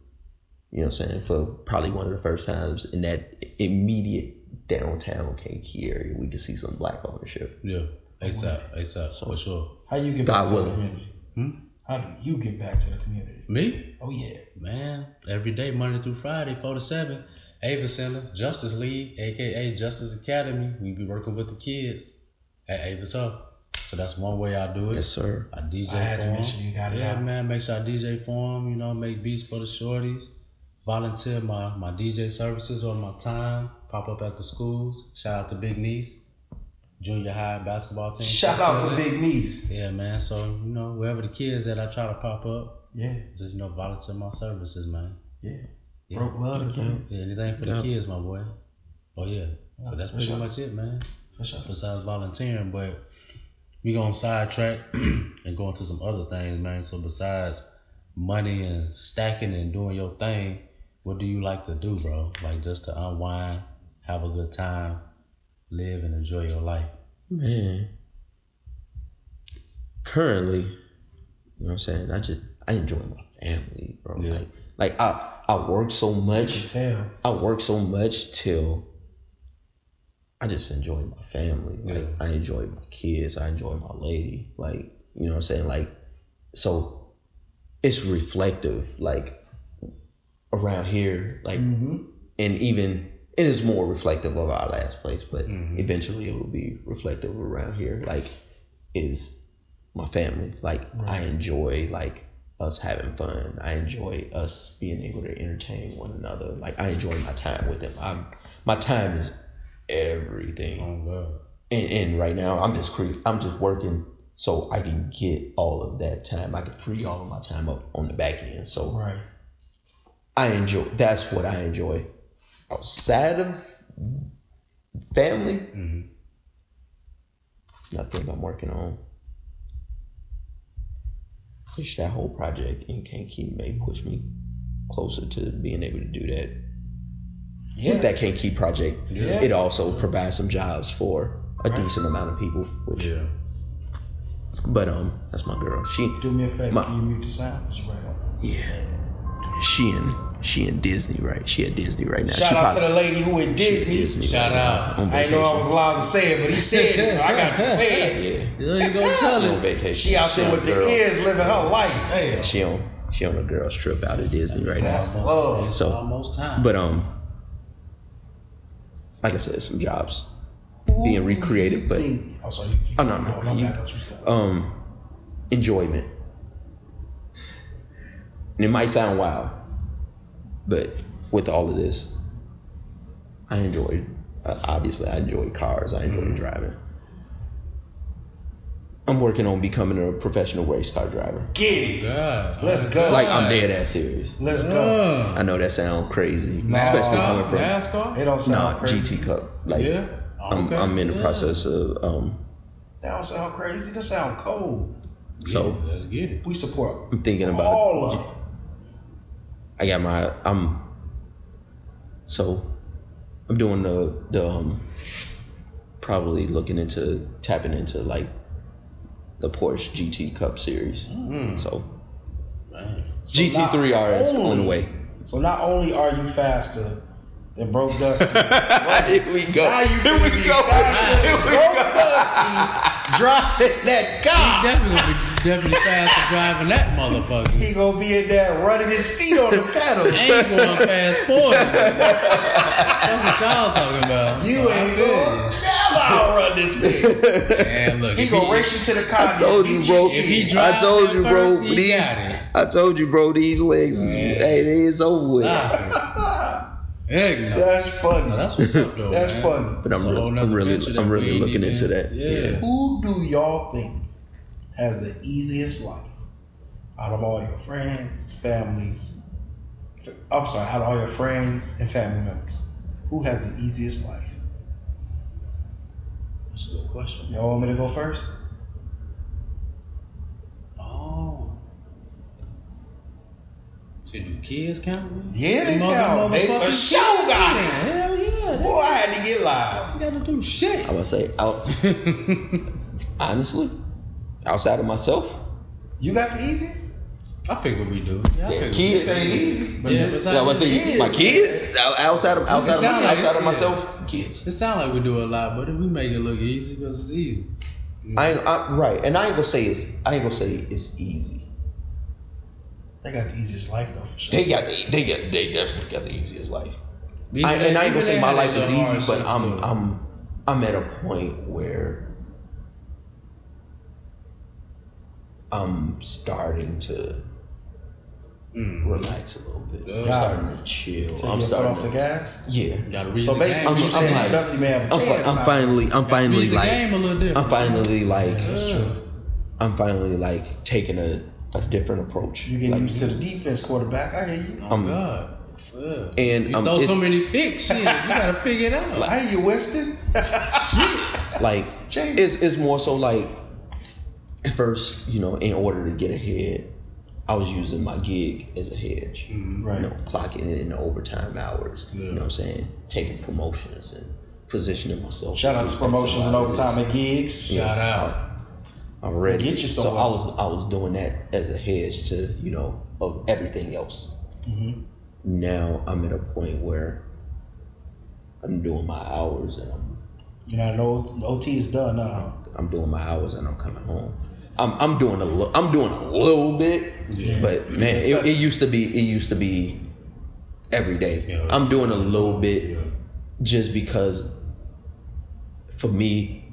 you know what I'm saying, for probably one of the first times in that immediate downtown Kankakee area, we can see some black ownership. Yeah. ASAP. ASAP. for sure. How you get God back to willing. the community? Hmm? How do you get back to the community? Me? Oh yeah. Man, every day, Monday through Friday, 4 to 7, Ava Center, Justice League, aka Justice Academy. We be working with the kids at Ava's Up. So that's one way I do it. Yes, sir. I DJ I had for to make 'em. sure you got it Yeah, man, make sure I DJ for them, you know, make beats for the shorties. Volunteer my, my DJ services or my time. Pop up at the schools. Shout out to Big Niece, junior high basketball team. Shout out to Big Niece. Yeah, man. So, you know, wherever the kids that I try to pop up. Yeah, Just, you know, volunteer my services, man. yeah. Yeah. Broke love the kids. Yeah, anything for the kids, my boy. Oh yeah. So that's pretty sure. much it, man. For sure. Besides volunteering, but we gonna sidetrack and go into some other things, man. So besides money and stacking and doing your thing, what do you like to do, bro? Like just to unwind, have a good time, live and enjoy your life. Man. Currently, you know what I'm saying? I just I enjoy my family, bro. Yeah. Like like I I work so much. Tell. I work so much till I just enjoy my family. Like Yeah. I enjoy my kids. I enjoy my lady. Like you know what I'm saying. Like so, it's reflective. Like around here, like mm-hmm. and even it is more reflective of our last place, but mm-hmm. eventually it will be reflective around here. Like is my family. Like I enjoy like us having fun. I enjoy us being able to entertain one another. Like I enjoy my time with them. I'm my time is everything. Oh God. And, and right now I'm just cre- I'm just working so I can get all of that time. I can free all of my time up on the back end. So Right. I enjoy. That's what I enjoy. Outside of family, mm-hmm. nothing I'm working on. Wish that whole project in Kankakee may push me closer to being able to do that. Yeah. With that Kankakee project, Yeah. it also provides some jobs for a decent amount of people. Which, Yeah. but um, that's my girl. She Do me a favor. My- can you mute the sound? It's right on. yeah, she and she in Disney right. She at Disney right now. Shout she out probably- to the lady who in at Disney. Disney Shout right out. now I didn't know I was allowed to say it, but he said it, so I got to say it. Yeah. Yeah, you gonna tell on him. vacation. She out there on with the girl- ears living her life. Hey, She on she on a girl's trip out of Disney right That's now. love. So- almost time. But um, like I said, some jobs being recreated, but Oh, sorry. Oh, no, no, My you- bad, I was going. um, enjoyment. And it might sound wild, but with all of this, I enjoy. Uh, obviously, I enjoy cars. I enjoy driving. I'm working on becoming a professional race car driver. Get it. God. Let's go. Like I'm dead ass serious. Let's go. I know that sounds crazy, Nah. especially coming NASCAR? from NASCAR? It don't sound nah, crazy. GT Cup. Like Yeah. I'm, Okay. I'm in the Yeah. process of um. That don't sound crazy. That sound cold. So Yeah, let's get it. We support I'm thinking about all of it. I got my I'm so I'm doing the the um probably looking into tapping into like the Porsche GT Cup series. Mm. So Man. So GT3 not RS on the way. So not only are you faster than Broke Dusty, Here we go. now you Here finna we be go. faster than Broke Dusty driving that car. He Definitely be definitely faster driving that motherfucker. He gonna be in there running his feet on the pedal. ain't going past 40. That's what y'all talking about. You So I ain't feel gonna never outrun this bitch. And look, He gonna race you to the car. I told you, bro. If he I told you, bro. first, he These, got it. I told you, bro. These legs, hey, they is over with. Heck no. That's funny. No, that's what's up though. That's man. funny. But I'm, re- I'm really, I'm really looking even- into that. Yeah. yeah. Who do y'all think has the easiest life out of all your friends, families? I'm sorry, out of all your friends and family members, who has the easiest life? That's a good question. Y'all want me to go first? Oh. So do kids count? Yeah, they Them count. They for motherfuckers? sure got it. hell yeah. Boy, I had to get live. They gotta do shit. I would say out Honestly, outside of myself, You got the easiest. I figure we do. Yeah, yeah, kids. This ain't easy. But Yeah, this- Yeah, I was kids. my kids outside of outside of, my, like outside it, of yeah. myself, kids. It sounds like we do a lot, but if we make it look easy because it's easy. I, ain't, I right, and I ain't gonna say it's I ain't gonna say it's easy. they got the easiest life though for sure. They got the they got they definitely got the easiest life. Even I, and I ain't even gonna say my life is easy, but hardship, I'm though. I'm I'm at a point where I'm starting to relax a little bit. I'm Yeah. starting to chill. Take I'm your foot starting off the gas. yeah. You read So the basically, game. what you I'm like- Dusty may have a I'm, chance. I'm finally I'm finally like game a little. I'm finally like That's true. I'm finally like taking a, a different approach. You getting Like, used to the defense quarterback. I hear you. Oh Um, God. Yeah. and, you um, throw so many picks, shit. You gotta figure it out. I hear you, Winston. like James. it's, it's more so like at first you know in order to get ahead i was using my gig as a hedge Right. you know clocking in in the overtime hours you know what i'm saying taking promotions and positioning myself Shout out to promotions and overtime and gigs. Shout out. i'm ready Get you so i was i was doing that as a hedge to you know of everything else Mm-hmm. now i'm at a point where i'm doing my hours and i'm You know, no OT is done now. I'm doing my hours and I'm coming home. I'm I'm doing a li- I'm doing a little bit, but man, it, it used to be it used to be every day. Yeah. I'm doing a little bit Yeah. just because for me,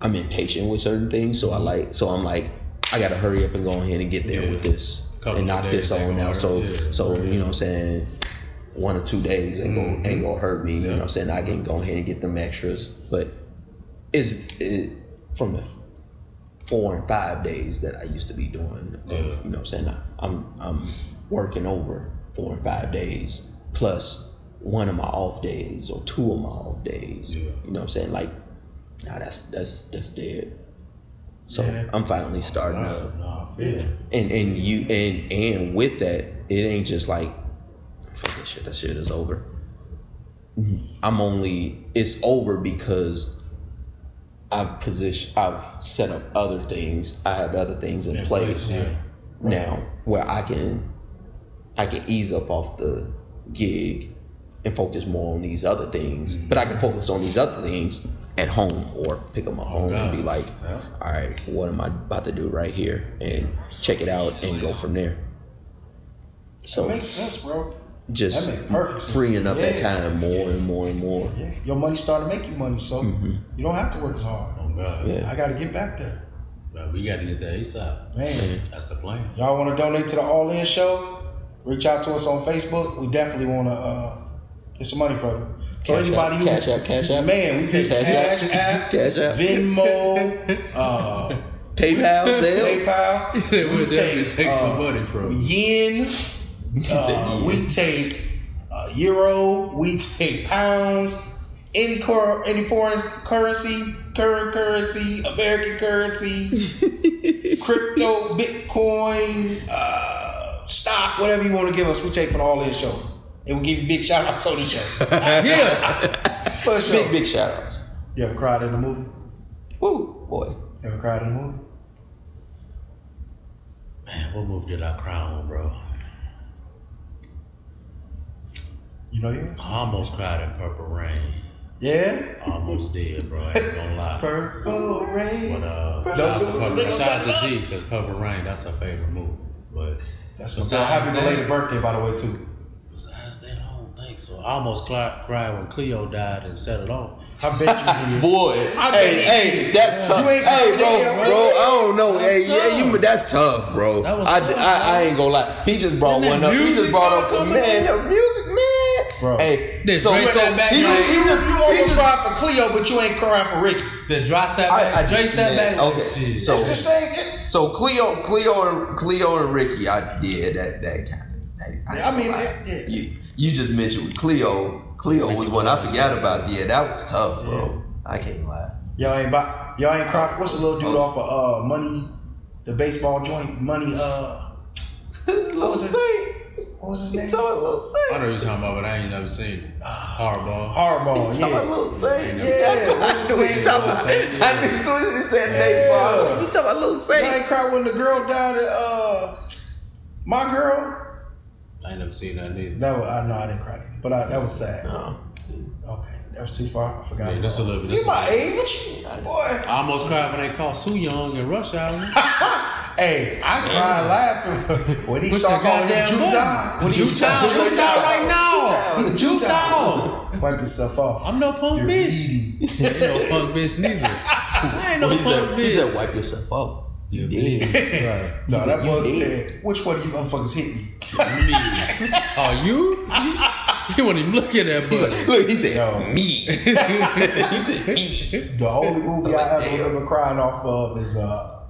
I'm impatient with certain things. So I like so I'm like I gotta hurry up and go ahead and get there Yeah. with this Couple and knock this on now. So yeah. so you know what I'm saying. One or two days ain't gonna ain't gonna hurt me. You know what I'm saying? I can go ahead and get them extras, but it's it, from the four and five days that I used to be doing. of, Yeah. You know what I'm saying? I'm I'm working over four and five days plus one of my off days or two of my off days. Yeah. You know what I'm saying? Like, nah, that's that's that's dead. So Yeah. I'm finally starting to Nah, nah, I and and you and and with that, it ain't just like fuck that shit. That shit is over. I'm only it's over because I've positioned I've set up other things. I have other things in, In place, place, yeah. now where I can I can ease up off the gig and focus more on these other things. But I can mm-hmm. focus on these other things at home or pick up my oh, phone and be like, Yeah. all right, what am I about to do right here? And check it out and go from there. So Makes sense, bro. Just perfect freeing up that time more and more and more. Yeah. Your money starting to make you money, so you don't have to work as hard. Oh God. Yeah. I got to get back there. But we gotta get that ASAP. Man, That's the plan. y'all want to donate to the All In Show? Reach out to us on Facebook. We definitely want to uh, get some money from you. So Cash anybody App, who Cash App, Cash App. man, we take Cash Cash, App. App, Cash App. Venmo, uh, PayPal, Zelle. PayPal. we'll We definitely take, take uh, some money from. yen. Uh, we take uh, euro. We take pounds. Any cur- any foreign currency, current currency, American currency, crypto, Bitcoin, uh, stock, whatever you want to give us, we take for the all in show. And we give you big shout outs on the show. Yeah. For sure. Big, big shout outs. You ever cried in a movie? Woo, boy. You ever cried in a movie? Man, what movie did I cry on, bro? You know yours? I almost cried in Purple Rain. Yeah? Almost did, bro. I ain't gonna lie. Purple rain. But uh, Don't shout out to Purple, shout out to Z because Purple Rain, that's her favorite movie. But That's my girl. Besides Happy that- belated birthday, by the way, too. besides that, I don't think so. I almost cried, cried when Cleo died and set it off. I bet you did. Boy, I hey, bet hey, you- that's tough. You ain't hey, got bro, damn bro, right. I don't know. Hey, That's yeah, you, tough. that's tough, bro. That was I, tough, I, I ain't gonna lie. He just brought one up. He just brought up, man, the music, man. Bro. Hey, Then so, Dre so sat back he, like- he, You, just- you almost cried for Cleo, but you ain't crying for Ricky. Then Dry sat I- back. I Dre sat man, back. okay, shit. so- It's the same. It, So Cleo, Cleo, and Cleo and Ricky, I did that. That kind of. That, I mean, ain't it- yeah. you you just mentioned Cleo. Cleo was one I forgot about. Yeah, that was tough, bro. I can't lie. y'all ain't buy, y'all ain't cry. What's the little dude off of uh, Money, the baseball joint? Money. Uh, Little was it? Saint. What was his name? Talking about Lil I Saint. know you're talking about, but I ain't never seen it. Hardball. Hardball. Talking about Yeah. Lil Saint. Yeah, That's what I knew what you talking about. I knew as soon as he said name, bro. You talking about Lil I Saint? ain't cried when the girl died. At, uh, my girl. I ain't never seen that neither. That was I know I didn't cry either, but I, that was sad. No. Okay, that was too far. I forgot. Yeah, that's a little bit. You my age? What you, boy? I almost cried when they called Soo Yung in Rush Hour. Hey, I cried laughing when he Put started the calling him goddamn Jutah. button. When he Jutah, started- Jutah right now. Jutah. Jutah. Wipe yourself off. I'm no punk You're bitch. eating. I ain't no punk bitch neither. I ain't no He punk said, he said, wipe yourself off. You did. Right. No, that You boy did. said, which one of you motherfuckers hit me? Me. Oh, you? He you wasn't even looking at that buddy. Look, he said, Yo. me. he said, me. The only movie I ever remember crying off of is uh,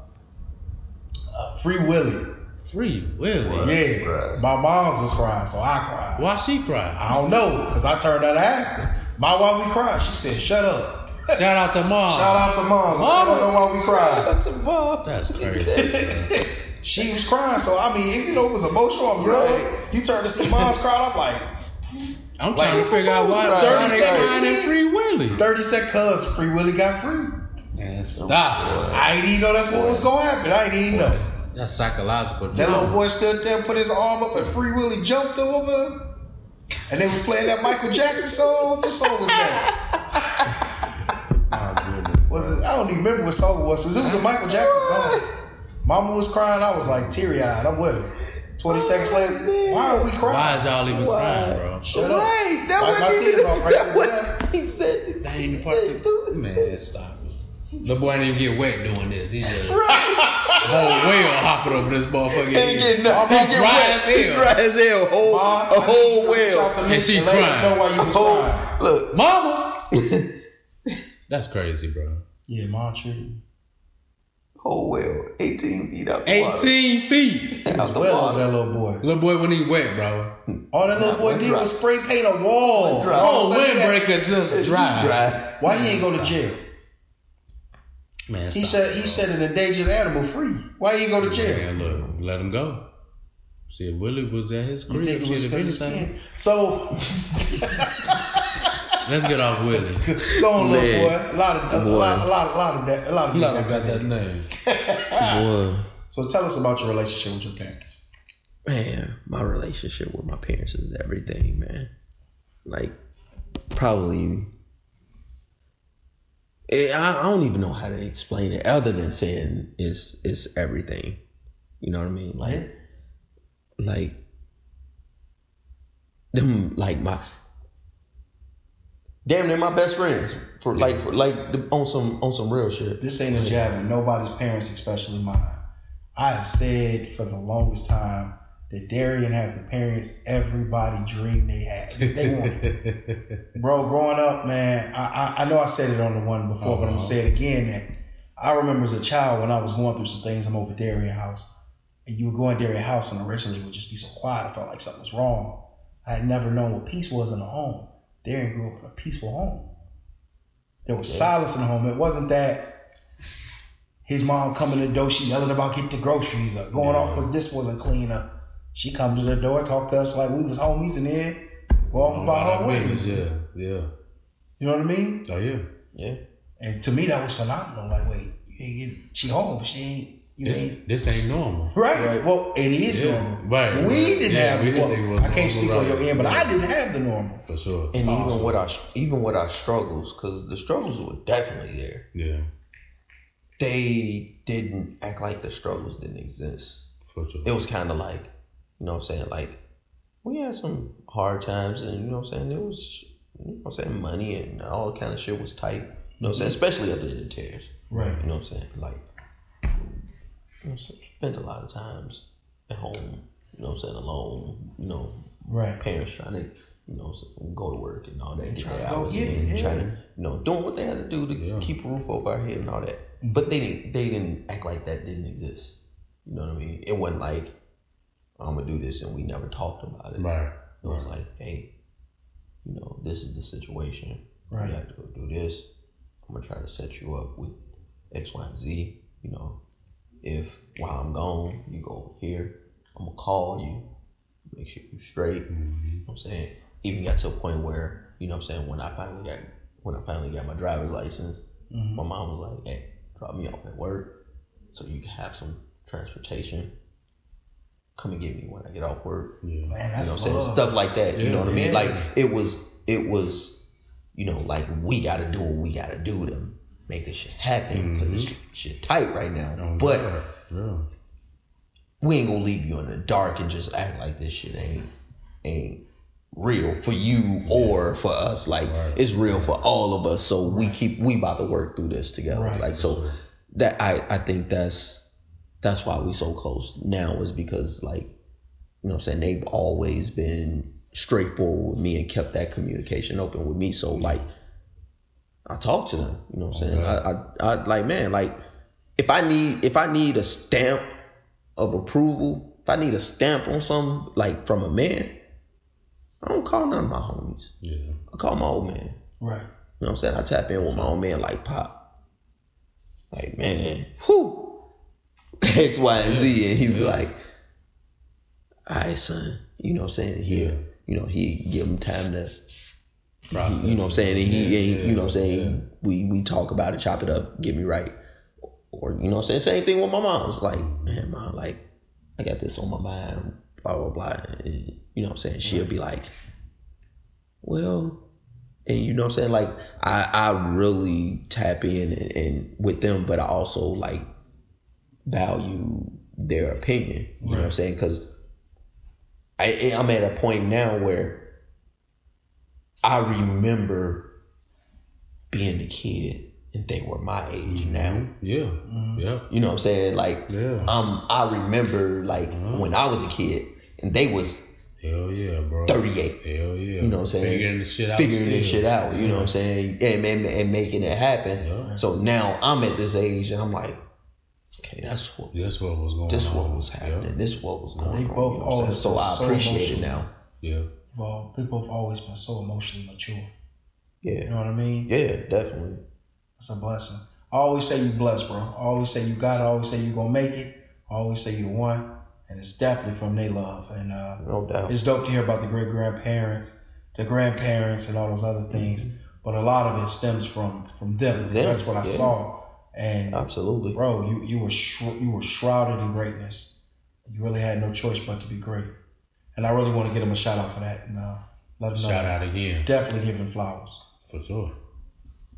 Free Willy. Free Willy. Yeah, Bruh. my mom's was crying, so I cried. Why she cry? I don't know, because I turned out and asked her. My why we cried? She said, shut up. Shout out to mom. Shout out to mom. I don't know why we cried. That's a Bob. That's crazy. She was crying, so I mean, if you know it was emotional, I'm young. You turn to see mom's crying, I'm like, I'm trying to figure out why, Right. why 30 seconds crying in in. Free Willy. 30 second cuz Free Willy got free. Man, stop. I ain't even know that's what was gonna happen. I ain't even know. That's psychological That little boy stood there, put his arm up, and Free Willy jumped over. And they were playing that Michael Jackson song. What song was that? Oh. Was it? I don't even remember what song it was. 'cause It was a Michael Jackson song. Mama was crying. I was like teary eyed. I'm with her. Twenty seconds later, why are we crying? Why is y'all even Why? crying, bro? Shut up. Right, that Wipe my wasn't tears even. off right there, he said. That he ain't part said, of Man, stop it. The boy didn't even get wet doing this. He just whole whale hopping over this motherfucker. He ain't get nothing. I'm He get dry wet. as He hell. dry as hell. Whole, Ma, a whole whale. And she and let crying. know why you was Whole, crying. look, Mama. That's crazy, bro. Yeah, mom treated me. whole whale, 18 feet out the water. 18 feet. Out the Well water. that little boy. Little boy when he wet, bro. All that little Nah, boy did drop. was spray paint a wall. All Oh, sudden he windbreaker just dry. Dry. Why he ain't go to jail? Man, He stop, said he said an endangered animal free. Why he go to jail? Man, look, let him go. See, Willie was at his You crib, think it was shit, his skin? So Let's get off Willie. go on, little boy. A lot of a Boy. lot, a lot, a lot of that. A lot of Let that. him got that name. Boy, So tell us about your relationship with your parents. man, my relationship with my parents is everything, man. Like, probably. Eh, I, I don't even know how to explain it other than saying it's it's everything. You know what I mean? Like, Yeah. like them, like my damn, they're my best friends for like for like the- on some on some real shit. This ain't a jab at nobody's parents, especially mine. I have said for the longest time that Darien has the parents everybody dreamed they had. They wanted. Bro, growing up, man, I, I I know I said it on the one before, but I'm gonna uh-huh. say it again. That I remember as a child when I was going through some things. I'm over Darien house, and you would go in Darien house, and originally it would just be so quiet. I felt like something was wrong. I had never known what peace was in a home. Darien grew up in a peaceful home. There was silence in the home. It wasn't that his mom coming to the door, she yelling about get the groceries or going off because this wasn't clean up. She come to the door, talk to us like we was homies, and then go off about her way. business, yeah, yeah. You know what I mean? Oh yeah. Yeah. And to me, that was phenomenal. Like, wait, you ain't get, she home, but she ain't. You This ain't this ain't normal. right. Well, it is Yeah, normal. right, We right. didn't Yeah, have. we didn't well, think it was I can't speak normal, on your end, but I didn't have the normal. For sure. And Oh, even with our even with our struggles, because the struggles were definitely there. Yeah. They didn't act like the struggles didn't exist. For sure. It was kind of like, you know what I'm saying, like we had some hard times, and you know what I'm saying. It was, you know what I'm saying, money and all kind of shit was tight. You know what I'm saying, especially after the tears. Right. You know what I'm saying, like. You know, what I'm saying? spent a lot of times at home. You know what I'm saying, alone. You know, Right. parents trying to, you know, go to work and all that, get trying their to go hours get it, in, yeah. trying to, you know, doing what they had to do to Yeah. keep a roof over our head and all that. Mm-hmm. But they didn't, they didn't act like that didn't exist. You know what I mean? It wasn't like I'm gonna do this and we never talked about it. Right. It was like, hey, you know, this is the situation. Right. You have to go do this. I'm gonna try to set you up with X, Y, and Z. You know, if while I'm gone, you go here, I'm gonna call you, make sure you're straight. Mm-hmm. You know what I'm saying? Even got to a point where, you know what I'm saying, when I finally got when I finally got my driver's license, mm-hmm. my mom was like, Hey, drop me off at work so you can have some transportation. Come and get me when I get off work. Yeah. Man, You know what I'm saying? Stuff like that. You know what I mean? Like it was it was, you know, like we gotta do what we gotta do to make this shit happen because this mm-hmm. shit, shit tight right now. Oh, but yeah. we ain't gonna leave you in the dark and just act like this shit ain't ain't real for you or for us. Like Right. it's real for all of us. So we keep we about to work through this together. Right. Like so that I I think that's that's why we so close now is because like you know what I'm saying they've always been straightforward with me and kept that communication open with me. So like I talk to them. You know what I'm saying? I, I I like man like if I need if I need a stamp of approval, if I need a stamp on something like from a man, I don't call none of my homies. Yeah. I call my old man. Right. You know what I'm saying? I tap in with my old man like pop. Like, man, whoo. X, Y, and Z. And he'd be like, all right, son. You know what I'm saying? He, Yeah. you know, he give him time to Process you know what I'm saying? And he Yeah, ain't, you know what I'm saying? We we talk about it, chop it up, get me right. Or you know what I'm saying? Same thing with my mom's like, man, mom, like, I got this on my mind, blah blah blah. And, you know what I'm saying? She'll be like, Well, and you know what I'm saying? Like I I really tap in and, and with them, but I also like value their opinion. You know what I'm saying? Because I I'm at a point now where I remember being a kid and they were my age mm-hmm. now. Yeah. Mm-hmm. Yeah. You know what I'm saying? Like Yeah. um I remember like uh-huh. when I was a kid and they was Hell yeah, bro. 38. Hell yeah. You know what I'm saying? Figuring the shit out. Figuring this shit out. You know what I'm saying? And, and, and making it happen. Yeah. So now I'm at this age and I'm like, okay, that's what That's what was going on. this on. what was happening. This what was going They on. both you know what I'm saying? always so been I so appreciate it now. Yeah. They've they both always been so emotionally mature. Yeah. You know what I mean? Yeah, definitely. It's a blessing. I always say you blessed, bro. I always say you got it. I always say you gonna make it. I always say you the one. And it's definitely from their love. And uh, No doubt. it's dope to hear about the great grandparents, the grandparents, and all those other things. But a lot of it stems from from them. Them, That's what I saw. And Absolutely. bro, you you were shro- you were shrouded in greatness. You really had no choice but to be great. And I really want to give him a shout out for that. And uh, let them know. Shout out again. Definitely give them flowers. For sure.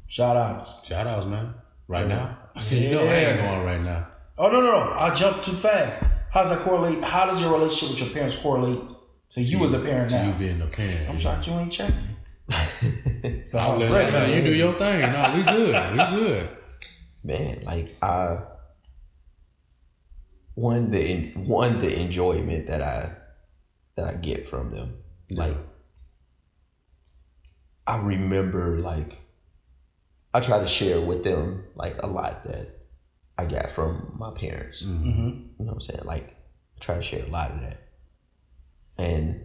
Shout outs. Shout outs, man. Right now. you know I ain't Yeah. going right now. Oh no no no! I jumped too fast. How does that correlate? How does your relationship with your parents correlate to you as a parent To you being a parent. I'm shocked you ain't checking. me. I'll let- Already, no, you do your thing. No, we good. We good. Man like i one the one the enjoyment that i that i get from them. Like i remember like i try to share with them like a lot that i got from my parents. Mm-hmm. you know what i'm saying? Like I try to share a lot of that. And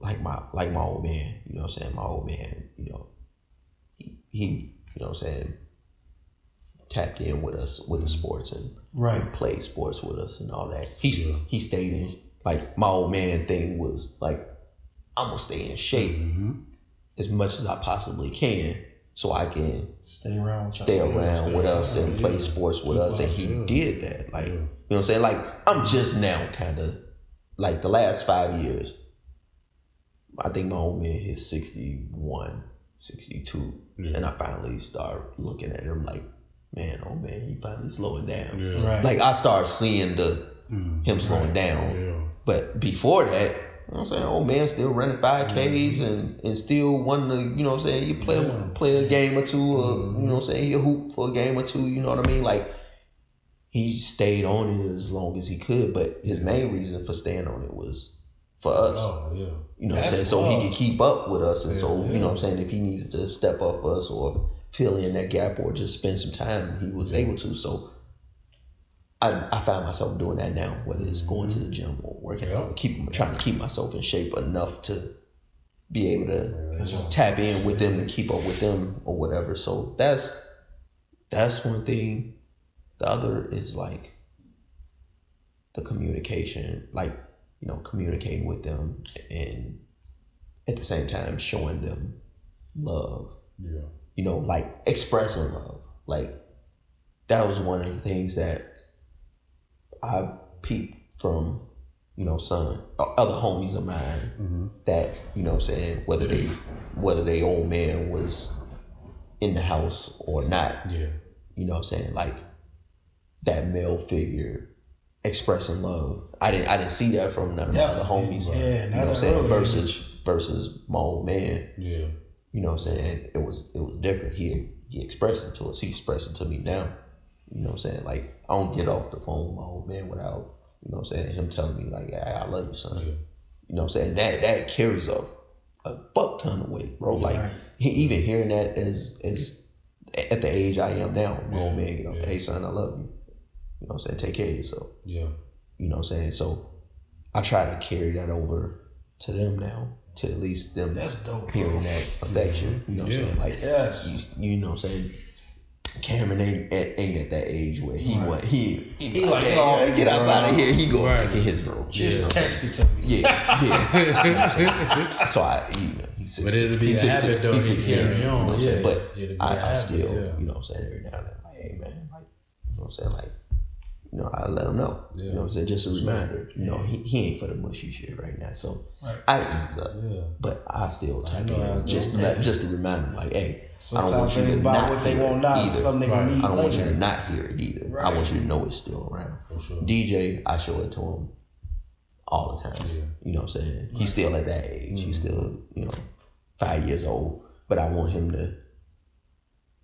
like my like my old man you know what i'm saying? My old man you know he, he you know what I'm saying, tapped in with us with the sports and Right. played sports with us and all that. He Yeah. he stayed in like my old man thing was like I'm gonna stay in shape Mm-hmm. as much as I possibly can so I can Stay around. With stay around stay with us around, and play sports with Keep us and he yeah. did that. Like Yeah. you know what I'm saying? Like I'm just now kinda like the last five years, I think my old man is 61, 62. Yeah. And I finally start looking at him like, man, oh man, he finally slowing down. Yeah. Right. Like I start seeing the Mm. him slowing down. Yeah. But before that, you know what I'm saying, old man still running five Ks and, and still wanting to, you know what I'm saying, you play Mm-hmm. Yeah. play a game or two, or you know what I'm saying, he hoop for a game or two, you know what I mean? Like he stayed on it as long as he could, but his main reason for staying on it was for oh, us. Oh yeah. You know what I'm saying? That's So he could keep up with us. And so, Yeah, you know what I'm saying, if he needed to step up for us or fill in that gap or just spend some time, he was able to. So I, I find myself doing that now, whether it's going to the mm-hmm. gym or working Yeah. out, keep trying to keep myself in shape enough to be able to That's tap in with them and keep up with them or whatever. So that's that's one thing. The other is like the communication, like you know, communicating with them, and at the same time showing them love. Yeah. You know, like expressing love. Like that was one of the things that I peeped from, you know, some uh, other homies of mine mm-hmm. that, you know I'm saying, whether they whether they old man was in the house or not, Yeah. you know what I'm saying, like that male figure expressing love. I didn't I didn't see that from none of my other homies. Yeah, you know what I'm saying? early Versus versus my old man. Yeah. You know what I'm saying? It was it was different. He he expressed it to us. He expressed it to me now. You know what I'm saying? Like I don't get off the phone with my old man without, you know what I'm saying, him telling me like, I, I love you, son. Yeah. You know what I'm saying? That that carries a a buck ton of weight, bro. Like Right. he, even hearing that as as at the age I am now, my old Yeah, man, you know, yeah. hey son, I love you. You know what I'm saying? Take care of yourself. Yeah. You know what I'm saying? So I try to carry that over to them now, to at least them That's dope. hearing that affection. You know what Yeah. I'm saying? Like Yes. you, you know what I'm saying? Cameron ain't at, ain't at that age where he Right. want he he, He like, like, "Hey, oh, get out out of here. He go Right. back in his room. Just You know what I'm text it to me. Yeah, yeah. You know I'm so I, you know, he's six, But it'll be he's a 16 habit, though, He's to 16, carry you know yeah. But It'll be I, a I habit, still, yeah. you know what I'm saying, every now and then, like, hey man, like, you know what I'm saying, like, you know, I let him know. You know what I'm saying? Just a reminder. You know, he, he ain't for the mushy shit right now. So Right. I ease up. Yeah. But I still how in it just to let, just to remind like, hey, I don't want you to not what they want now, either. something Right. I don't want you to not hear it either. I want you to know it's still around. For sure. DJ, I show it to him all the time. Yeah. You know what I'm saying? He's still at that age. He's mm-hmm. still, you know, five years old. But I want him to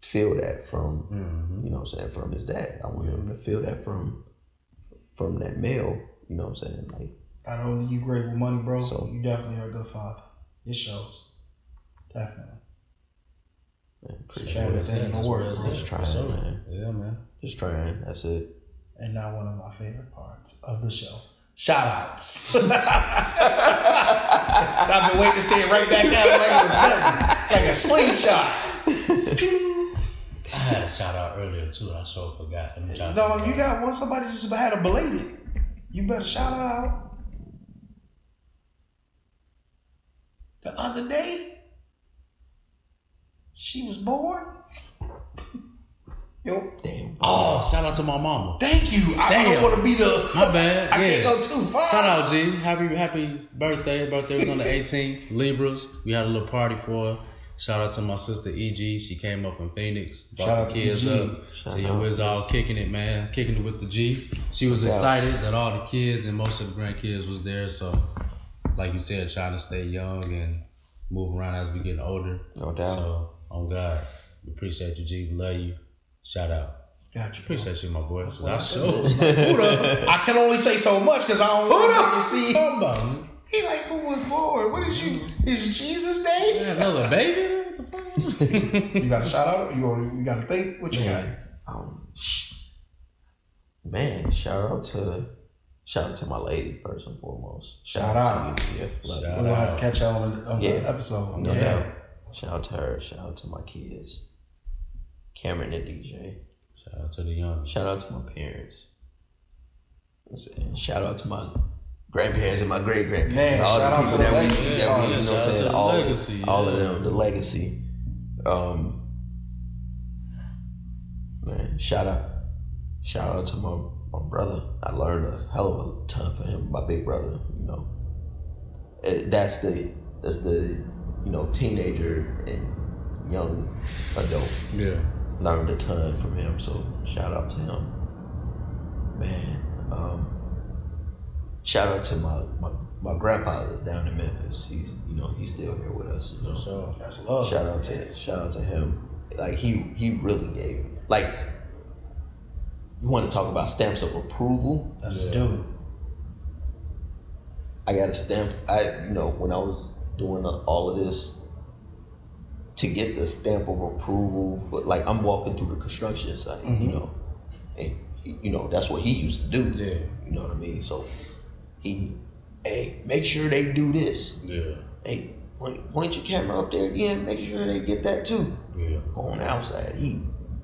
feel that from, Mm-hmm. you know what I'm saying, from his dad. I want him to feel that from from that male, you know what I'm saying? Like, Not only you great with money, bro, So- you definitely are a good father. It shows. Definitely. man, It's a appreciate family thing in the That's work, what I bro. said. Just trying, sure. man. Yeah, man. Just trying. That's it. And now one of my favorite parts of the show. Shout outs. I've been waiting to say it right back out like it was nothing. Like a slingshot. Pew. I had a shout out earlier too. and I sure forgot. Let me try No, remember. you got one somebody just had a belated. You better shout out. The other day, she was born. Yo, Damn. Oh, shout out to my mama. thank you. I, I Damn. don't want to be the. My bad. I yeah. can't go too far. Shout out G. Happy happy birthday. Birthday was on the 18th. Libras. We had a little party for her. Shout out to my sister EG. She came up from Phoenix. Brought Shout out the to kids up. Shout so your out. was all kicking it, man. Kicking it with the G. She was Yeah. excited that all the kids and most of the grandkids was there. So like you said, trying to stay young and move around as we getting older. No doubt. So on God. We appreciate you, G. We love you. Shout out. Got you. Appreciate you, my boy. what I I sure. I can only say so much because I don't want to see. Me. He like, who was born? What is you? Is Jesus Day? Yeah, Another baby? What the fuck? You got to shout out. You you got to think what you got. Um, sh- man, shout out to shout out to my lady first and foremost. Shout out. to you. Yeah, love you. Shout We're gonna have to catch y'all on, the- on Yeah. the episode. No yeah. doubt. Shout out to her. Shout out to my kids, Cameron and DJ. Shout out to the young. Shout out to my parents. I'm saying, shout out to my grandparents and my great grandparents. All the people that we, legacy that we, you know, what I'm Shout out to saying, all, legacy, all of them, the legacy. Um, man, shout out, shout out to my my brother. I learned a hell of a ton from him. My big brother, you know, Eh, that's the that's the you know teenager and young adult Yeah. learned a ton from him. So shout out to him, man. Um, shout out to my, my my grandfather down in Memphis. He's you know he's still here with us. You know? So That's love. Shout out to shout out to him. Like he he really gave like you want to talk about stamps of approval. That's Yeah. the dude. I got a stamp. I you know when I was doing all of this to get the stamp of approval for like I'm walking through the construction site, you mm-hmm. know, and you know that's what he used to do. Yeah. You know what I mean? So he, hey, make sure they do this. Yeah. Hey, point, point your camera up there again. Make sure they get that too. Yeah. On the outside, he, you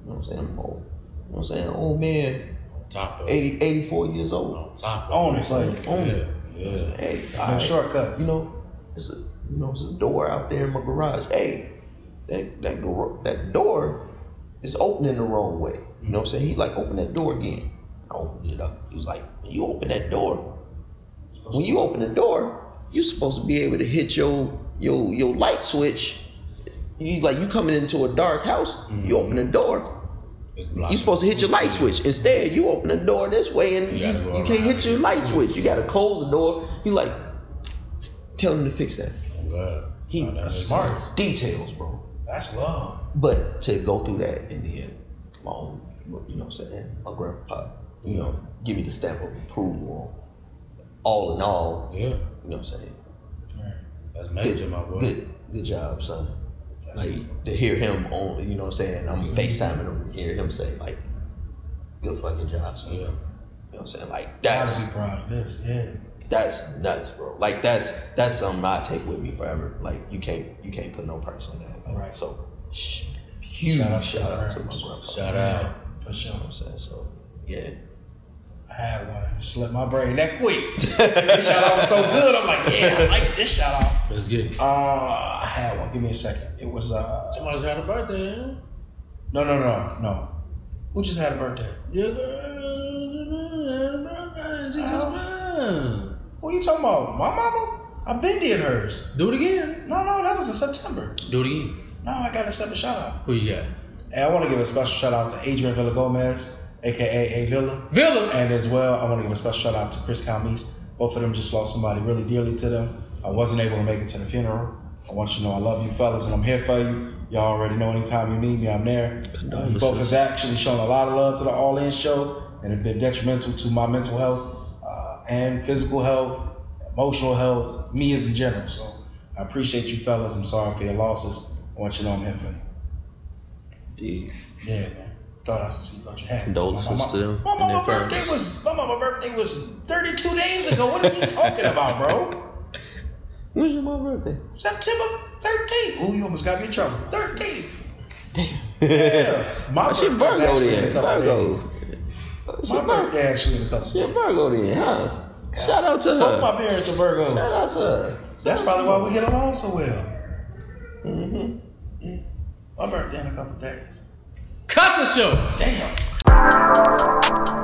know what I'm saying? Old, you know what I'm saying? Old man, top of 80, 84 years old. on top of On it, like, on yeah, it. yeah. Hey, No all right. shortcuts. You know, it's a you know it's a door out there in my garage. Hey, that that gar- that door is opening the wrong way. You know what I'm saying? He like open that door again. I opened it up. He was like, you open that door, when you open the door, you're supposed to be able to hit your your your light switch. You like you coming into a dark house, you mm-hmm. open the door. You blocking. supposed to hit your light switch. Instead, you open the door this way and You you, you can't hit your light switch. You gotta close the door. You like tell him to fix that. Oh, God. He- Oh, that smart. sense. Details, bro. That's love. But to go through that in the end, my own, you know what I'm saying, my grandpa, you know, give me the stamp of approval all in all, Yeah, you know what I'm saying? that's major, my boy. Good, good job, son. That's Like to hear him on, you know what I'm saying? I'm FaceTiming him hear him say like, good fucking job, son. Yeah, You know what I'm saying? Like Gotta that's be proud of this. Yeah. that's nuts, bro. Like that's that's something I take with me forever. Like you can't you can't put no price on that. Like, Right. So huge Shout shout out out, to my grandpa. shout out. For sure. You know what I'm saying? So yeah. I had one. Slipped my brain that quick. this shout out was so good. I'm like, yeah, I like this shout out. Let's get it. Uh, I had one. Give me a second. It was uh Somebody's had a birthday, ain't no no no no. Who just had a birthday? Your girl had a birthday. She just won. What you talking about? My mama? I've been did hers. Do it again. No no, that was in September. Do it again. No, I got a separate shout out. Who you got? And I want to give a special shout out to Adrian Villa Gomez, aka A Villa. Villa. And as well, I want to give a special shout out to Chris Calmes. Both of them just lost somebody really dearly to them. I wasn't able to make it to the funeral. I want you to know I love you fellas and I'm here for you. Y'all already know anytime you need me, I'm there. Uh, you both have actually shown a lot of love to the All In show and have been detrimental to my mental health uh, and physical health, emotional health, me as in general. So I appreciate you fellas. I'm sorry for your losses. I want you to know I'm here for you. Dude. Yeah, man. Thought I see, thought you had. Condolences My to them My and mama their birthday was my birthday was 32 days ago. What is he talking about, bro? When's your mom birthday? September 13th. Ooh, you almost got me in trouble. 13th. Yeah. My Oh, she Virgo actually in a couple Virgo. days. She My birthday actually in a couple She days. Virgo then, huh? Shout out to Both my parents are Virgos. Shout out to her. That's probably why we get along so well. Mm-hmm. Yeah. My birthday in a couple days. Cut the show. Damn.